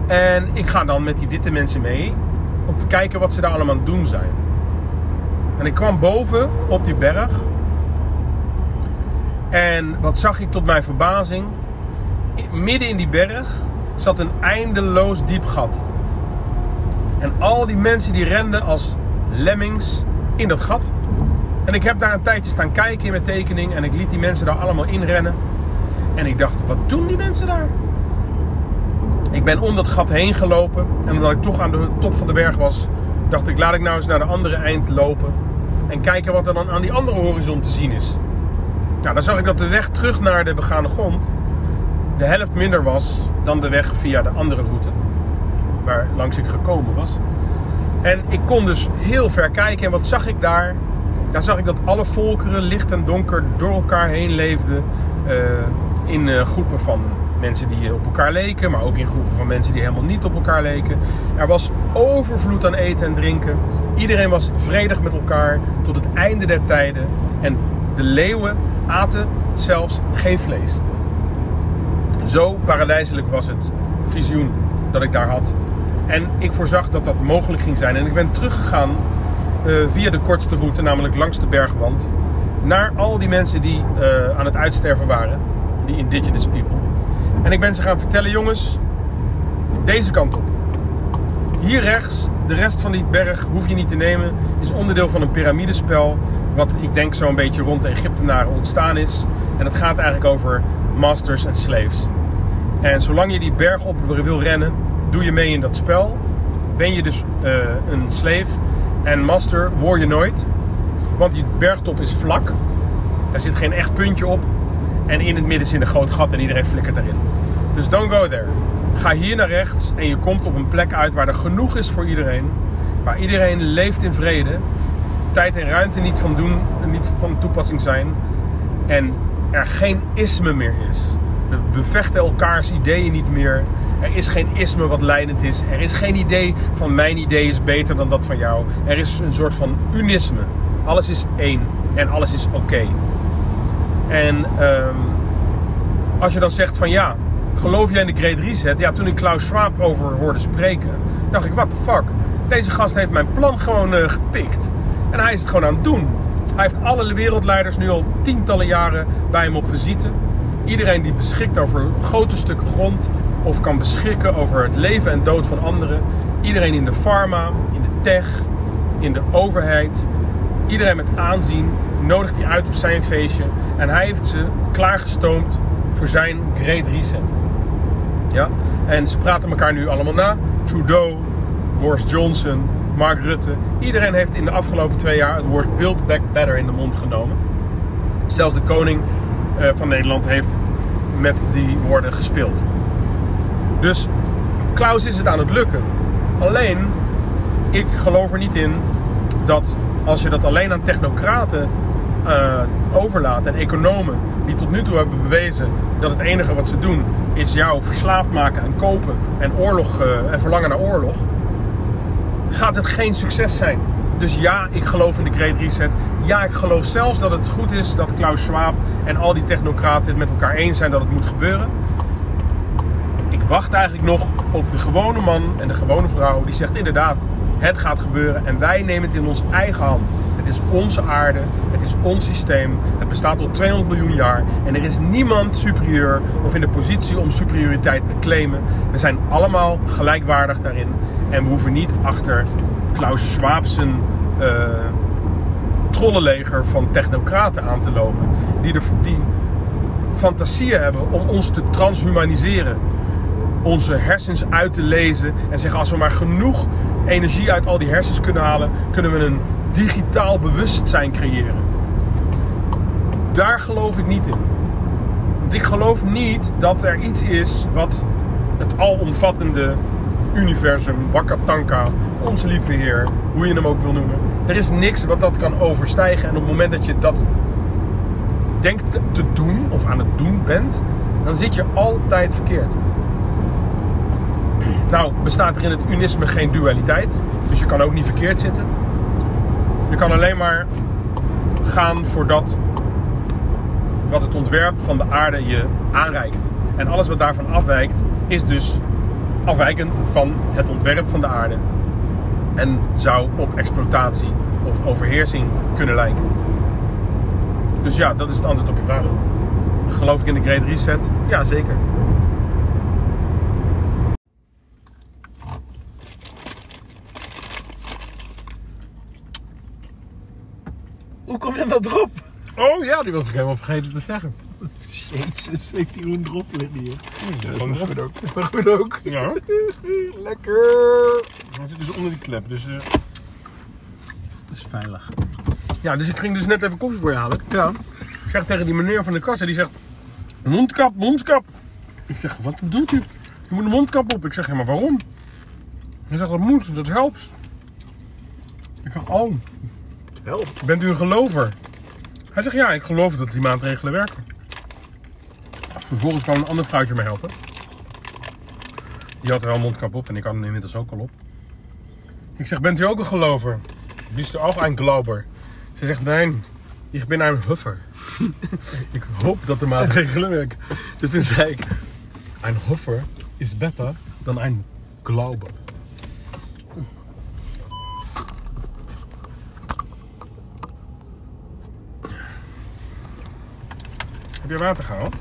En ik ga dan met die witte mensen mee om te kijken wat ze daar allemaal aan het doen zijn. En ik kwam boven op die berg. En wat zag ik tot mijn verbazing? Midden in die berg zat een eindeloos diep gat. En al die mensen die renden als lemmings in dat gat. En ik heb daar een tijdje staan kijken in mijn tekening. En ik liet die mensen daar allemaal inrennen. En ik dacht, wat doen die mensen daar? Ik ben om dat gat heen gelopen. En omdat ik toch aan de top van de berg was, dacht ik, laat ik nou eens naar de andere eind lopen. En kijken wat er dan aan die andere horizon te zien is. Nou, dan zag ik dat de weg terug naar de begane grond de helft minder was dan de weg via de andere route. Waar langs ik gekomen was. En ik kon dus heel ver kijken. En wat zag ik daar? Daar zag ik dat alle volkeren, licht en donker, door elkaar heen leefden. eh, in eh, groepen van mensen die op elkaar leken, maar ook in groepen van mensen die helemaal niet op elkaar leken. Er was overvloed aan eten en drinken. Iedereen was vredig met elkaar tot het einde der tijden. En de leeuwen aten zelfs geen vlees. Zo paradijselijk was het visioen dat ik daar had. En ik voorzag dat dat mogelijk ging zijn. En ik ben teruggegaan via de kortste route, namelijk langs de bergwand, naar al die mensen die eh, aan het uitsterven waren, die indigenous people. En ik ben ze gaan vertellen, jongens, deze kant op. Hier rechts, de rest van die berg hoef je niet te nemen, is onderdeel van een piramidespel, wat ik denk zo'n beetje rond de Egyptenaren ontstaan is. En het gaat eigenlijk over masters en slaves. En zolang je die berg op wil rennen, doe je mee in dat spel. Ben je dus eh, een slave en master word je nooit. Want die bergtop is vlak. Daar zit geen echt puntje op. En in het midden zit een groot gat en iedereen flikkert erin. Dus don't go there. Ga hier naar rechts en je komt op een plek uit waar er genoeg is voor iedereen. Waar iedereen leeft in vrede. Tijd en ruimte niet van, doen, niet van toepassing zijn. En er geen isme meer is. We, vechten elkaars ideeën niet meer. Er is geen isme wat leidend is. Er is geen idee van mijn idee is beter dan dat van jou. Er is een soort van unisme. Alles is één en alles is oké. En ehm, als je dan zegt van ja, geloof jij in de Great Reset? Ja, toen ik Klaus Schwab over hoorde spreken, dacht ik, what the fuck? Deze gast heeft mijn plan gewoon eh, gepikt. En hij is het gewoon aan het doen. Hij heeft alle wereldleiders nu al tientallen jaren bij hem op visite. Iedereen die beschikt over grote stukken grond of kan beschikken over het leven en dood van anderen. Iedereen in de pharma, in de tech, in de overheid. Iedereen met aanzien nodigt hij uit op zijn feestje. En hij heeft ze klaargestoomd voor zijn Great Reset. Ja? En ze praten elkaar nu allemaal na. Trudeau, Boris Johnson, Mark Rutte. Iedereen heeft in de afgelopen twee jaar het woord Build Back Better in de mond genomen. Zelfs de koning van Nederland heeft met die woorden gespeeld. Dus Klaus is het aan het lukken. Alleen, ik geloof er niet in dat als je dat alleen aan technocraten uh, overlaat en economen die tot nu toe hebben bewezen dat het enige wat ze doen is jou verslaafd maken en kopen en, oorlog, uh, en verlangen naar oorlog, gaat het geen succes zijn. Dus ja, ik geloof in de Great Reset. Ja, ik geloof zelfs dat het goed is dat Klaus Schwab en al die technocraten het met elkaar eens zijn dat het moet gebeuren. Ik wacht eigenlijk nog op de gewone man en de gewone vrouw die zegt inderdaad, het gaat gebeuren en wij nemen het in onze eigen hand. Het is onze aarde, het is ons systeem, het bestaat al 200 miljoen jaar en er is niemand superieur of in de positie om superioriteit te claimen. We zijn allemaal gelijkwaardig daarin en we hoeven niet achter Klaus Schwab zijn uh, controleleger van technocraten aan te lopen. Die, de, die fantasieën hebben om ons te transhumaniseren. Onze hersens uit te lezen en zeggen als we maar genoeg energie uit al die hersens kunnen halen, kunnen we een digitaal bewustzijn creëren. Daar geloof ik niet in. Want ik geloof niet dat er iets is wat het alomvattende universum, Wakatanka, onze lieve Heer, hoe je hem ook wil noemen. Er is niks wat dat kan overstijgen. En op het moment dat je dat denkt te doen of aan het doen bent, dan zit je altijd verkeerd. Nou, bestaat er in het unisme geen dualiteit. Dus je kan ook niet verkeerd zitten. Je kan alleen maar gaan voor dat wat het ontwerp van de aarde je aanreikt. En alles wat daarvan afwijkt, is dus afwijkend van het ontwerp van de aarde. En zou op exploitatie of overheersing kunnen lijken. Dus ja, dat is het antwoord op je vraag. Geloof ik in de Great Reset? Ja, zeker. Hoe kom je dat erop? Oh ja, die was ik helemaal vergeten te zeggen. Jezus, heeft die groen drop liggen hier. Ja, gewoon goed ook. Dat is goed ook. Ja, Lekker. hij zit dus onder die klep, dus eh, dat is veilig. Ja, dus ik ging dus net even koffie voor je halen. Ja. Ik zeg tegen die meneer van de kassa, die zegt... Mondkap, mondkap. Ik zeg, wat bedoelt u? Je moet een mondkap op. Ik zeg, ja, maar waarom? Hij zegt, dat moet, dat helpt. Ik zeg, oh, Help. bent u een gelover? Hij zegt, ja, ik geloof dat die maatregelen werken. Vervolgens kwam een ander vrouwtje me helpen. Die had er wel een mondkap op en ik had hem inmiddels ook al op. Ik zeg, bent u ook een gelover? Bist u ook een Glauber? Ze zegt, nee, ik ben een huffer. ik hoop dat de maatregelen werken. Dus toen zei ik, een huffer is beter dan een Glauber. Heb je water gehaald?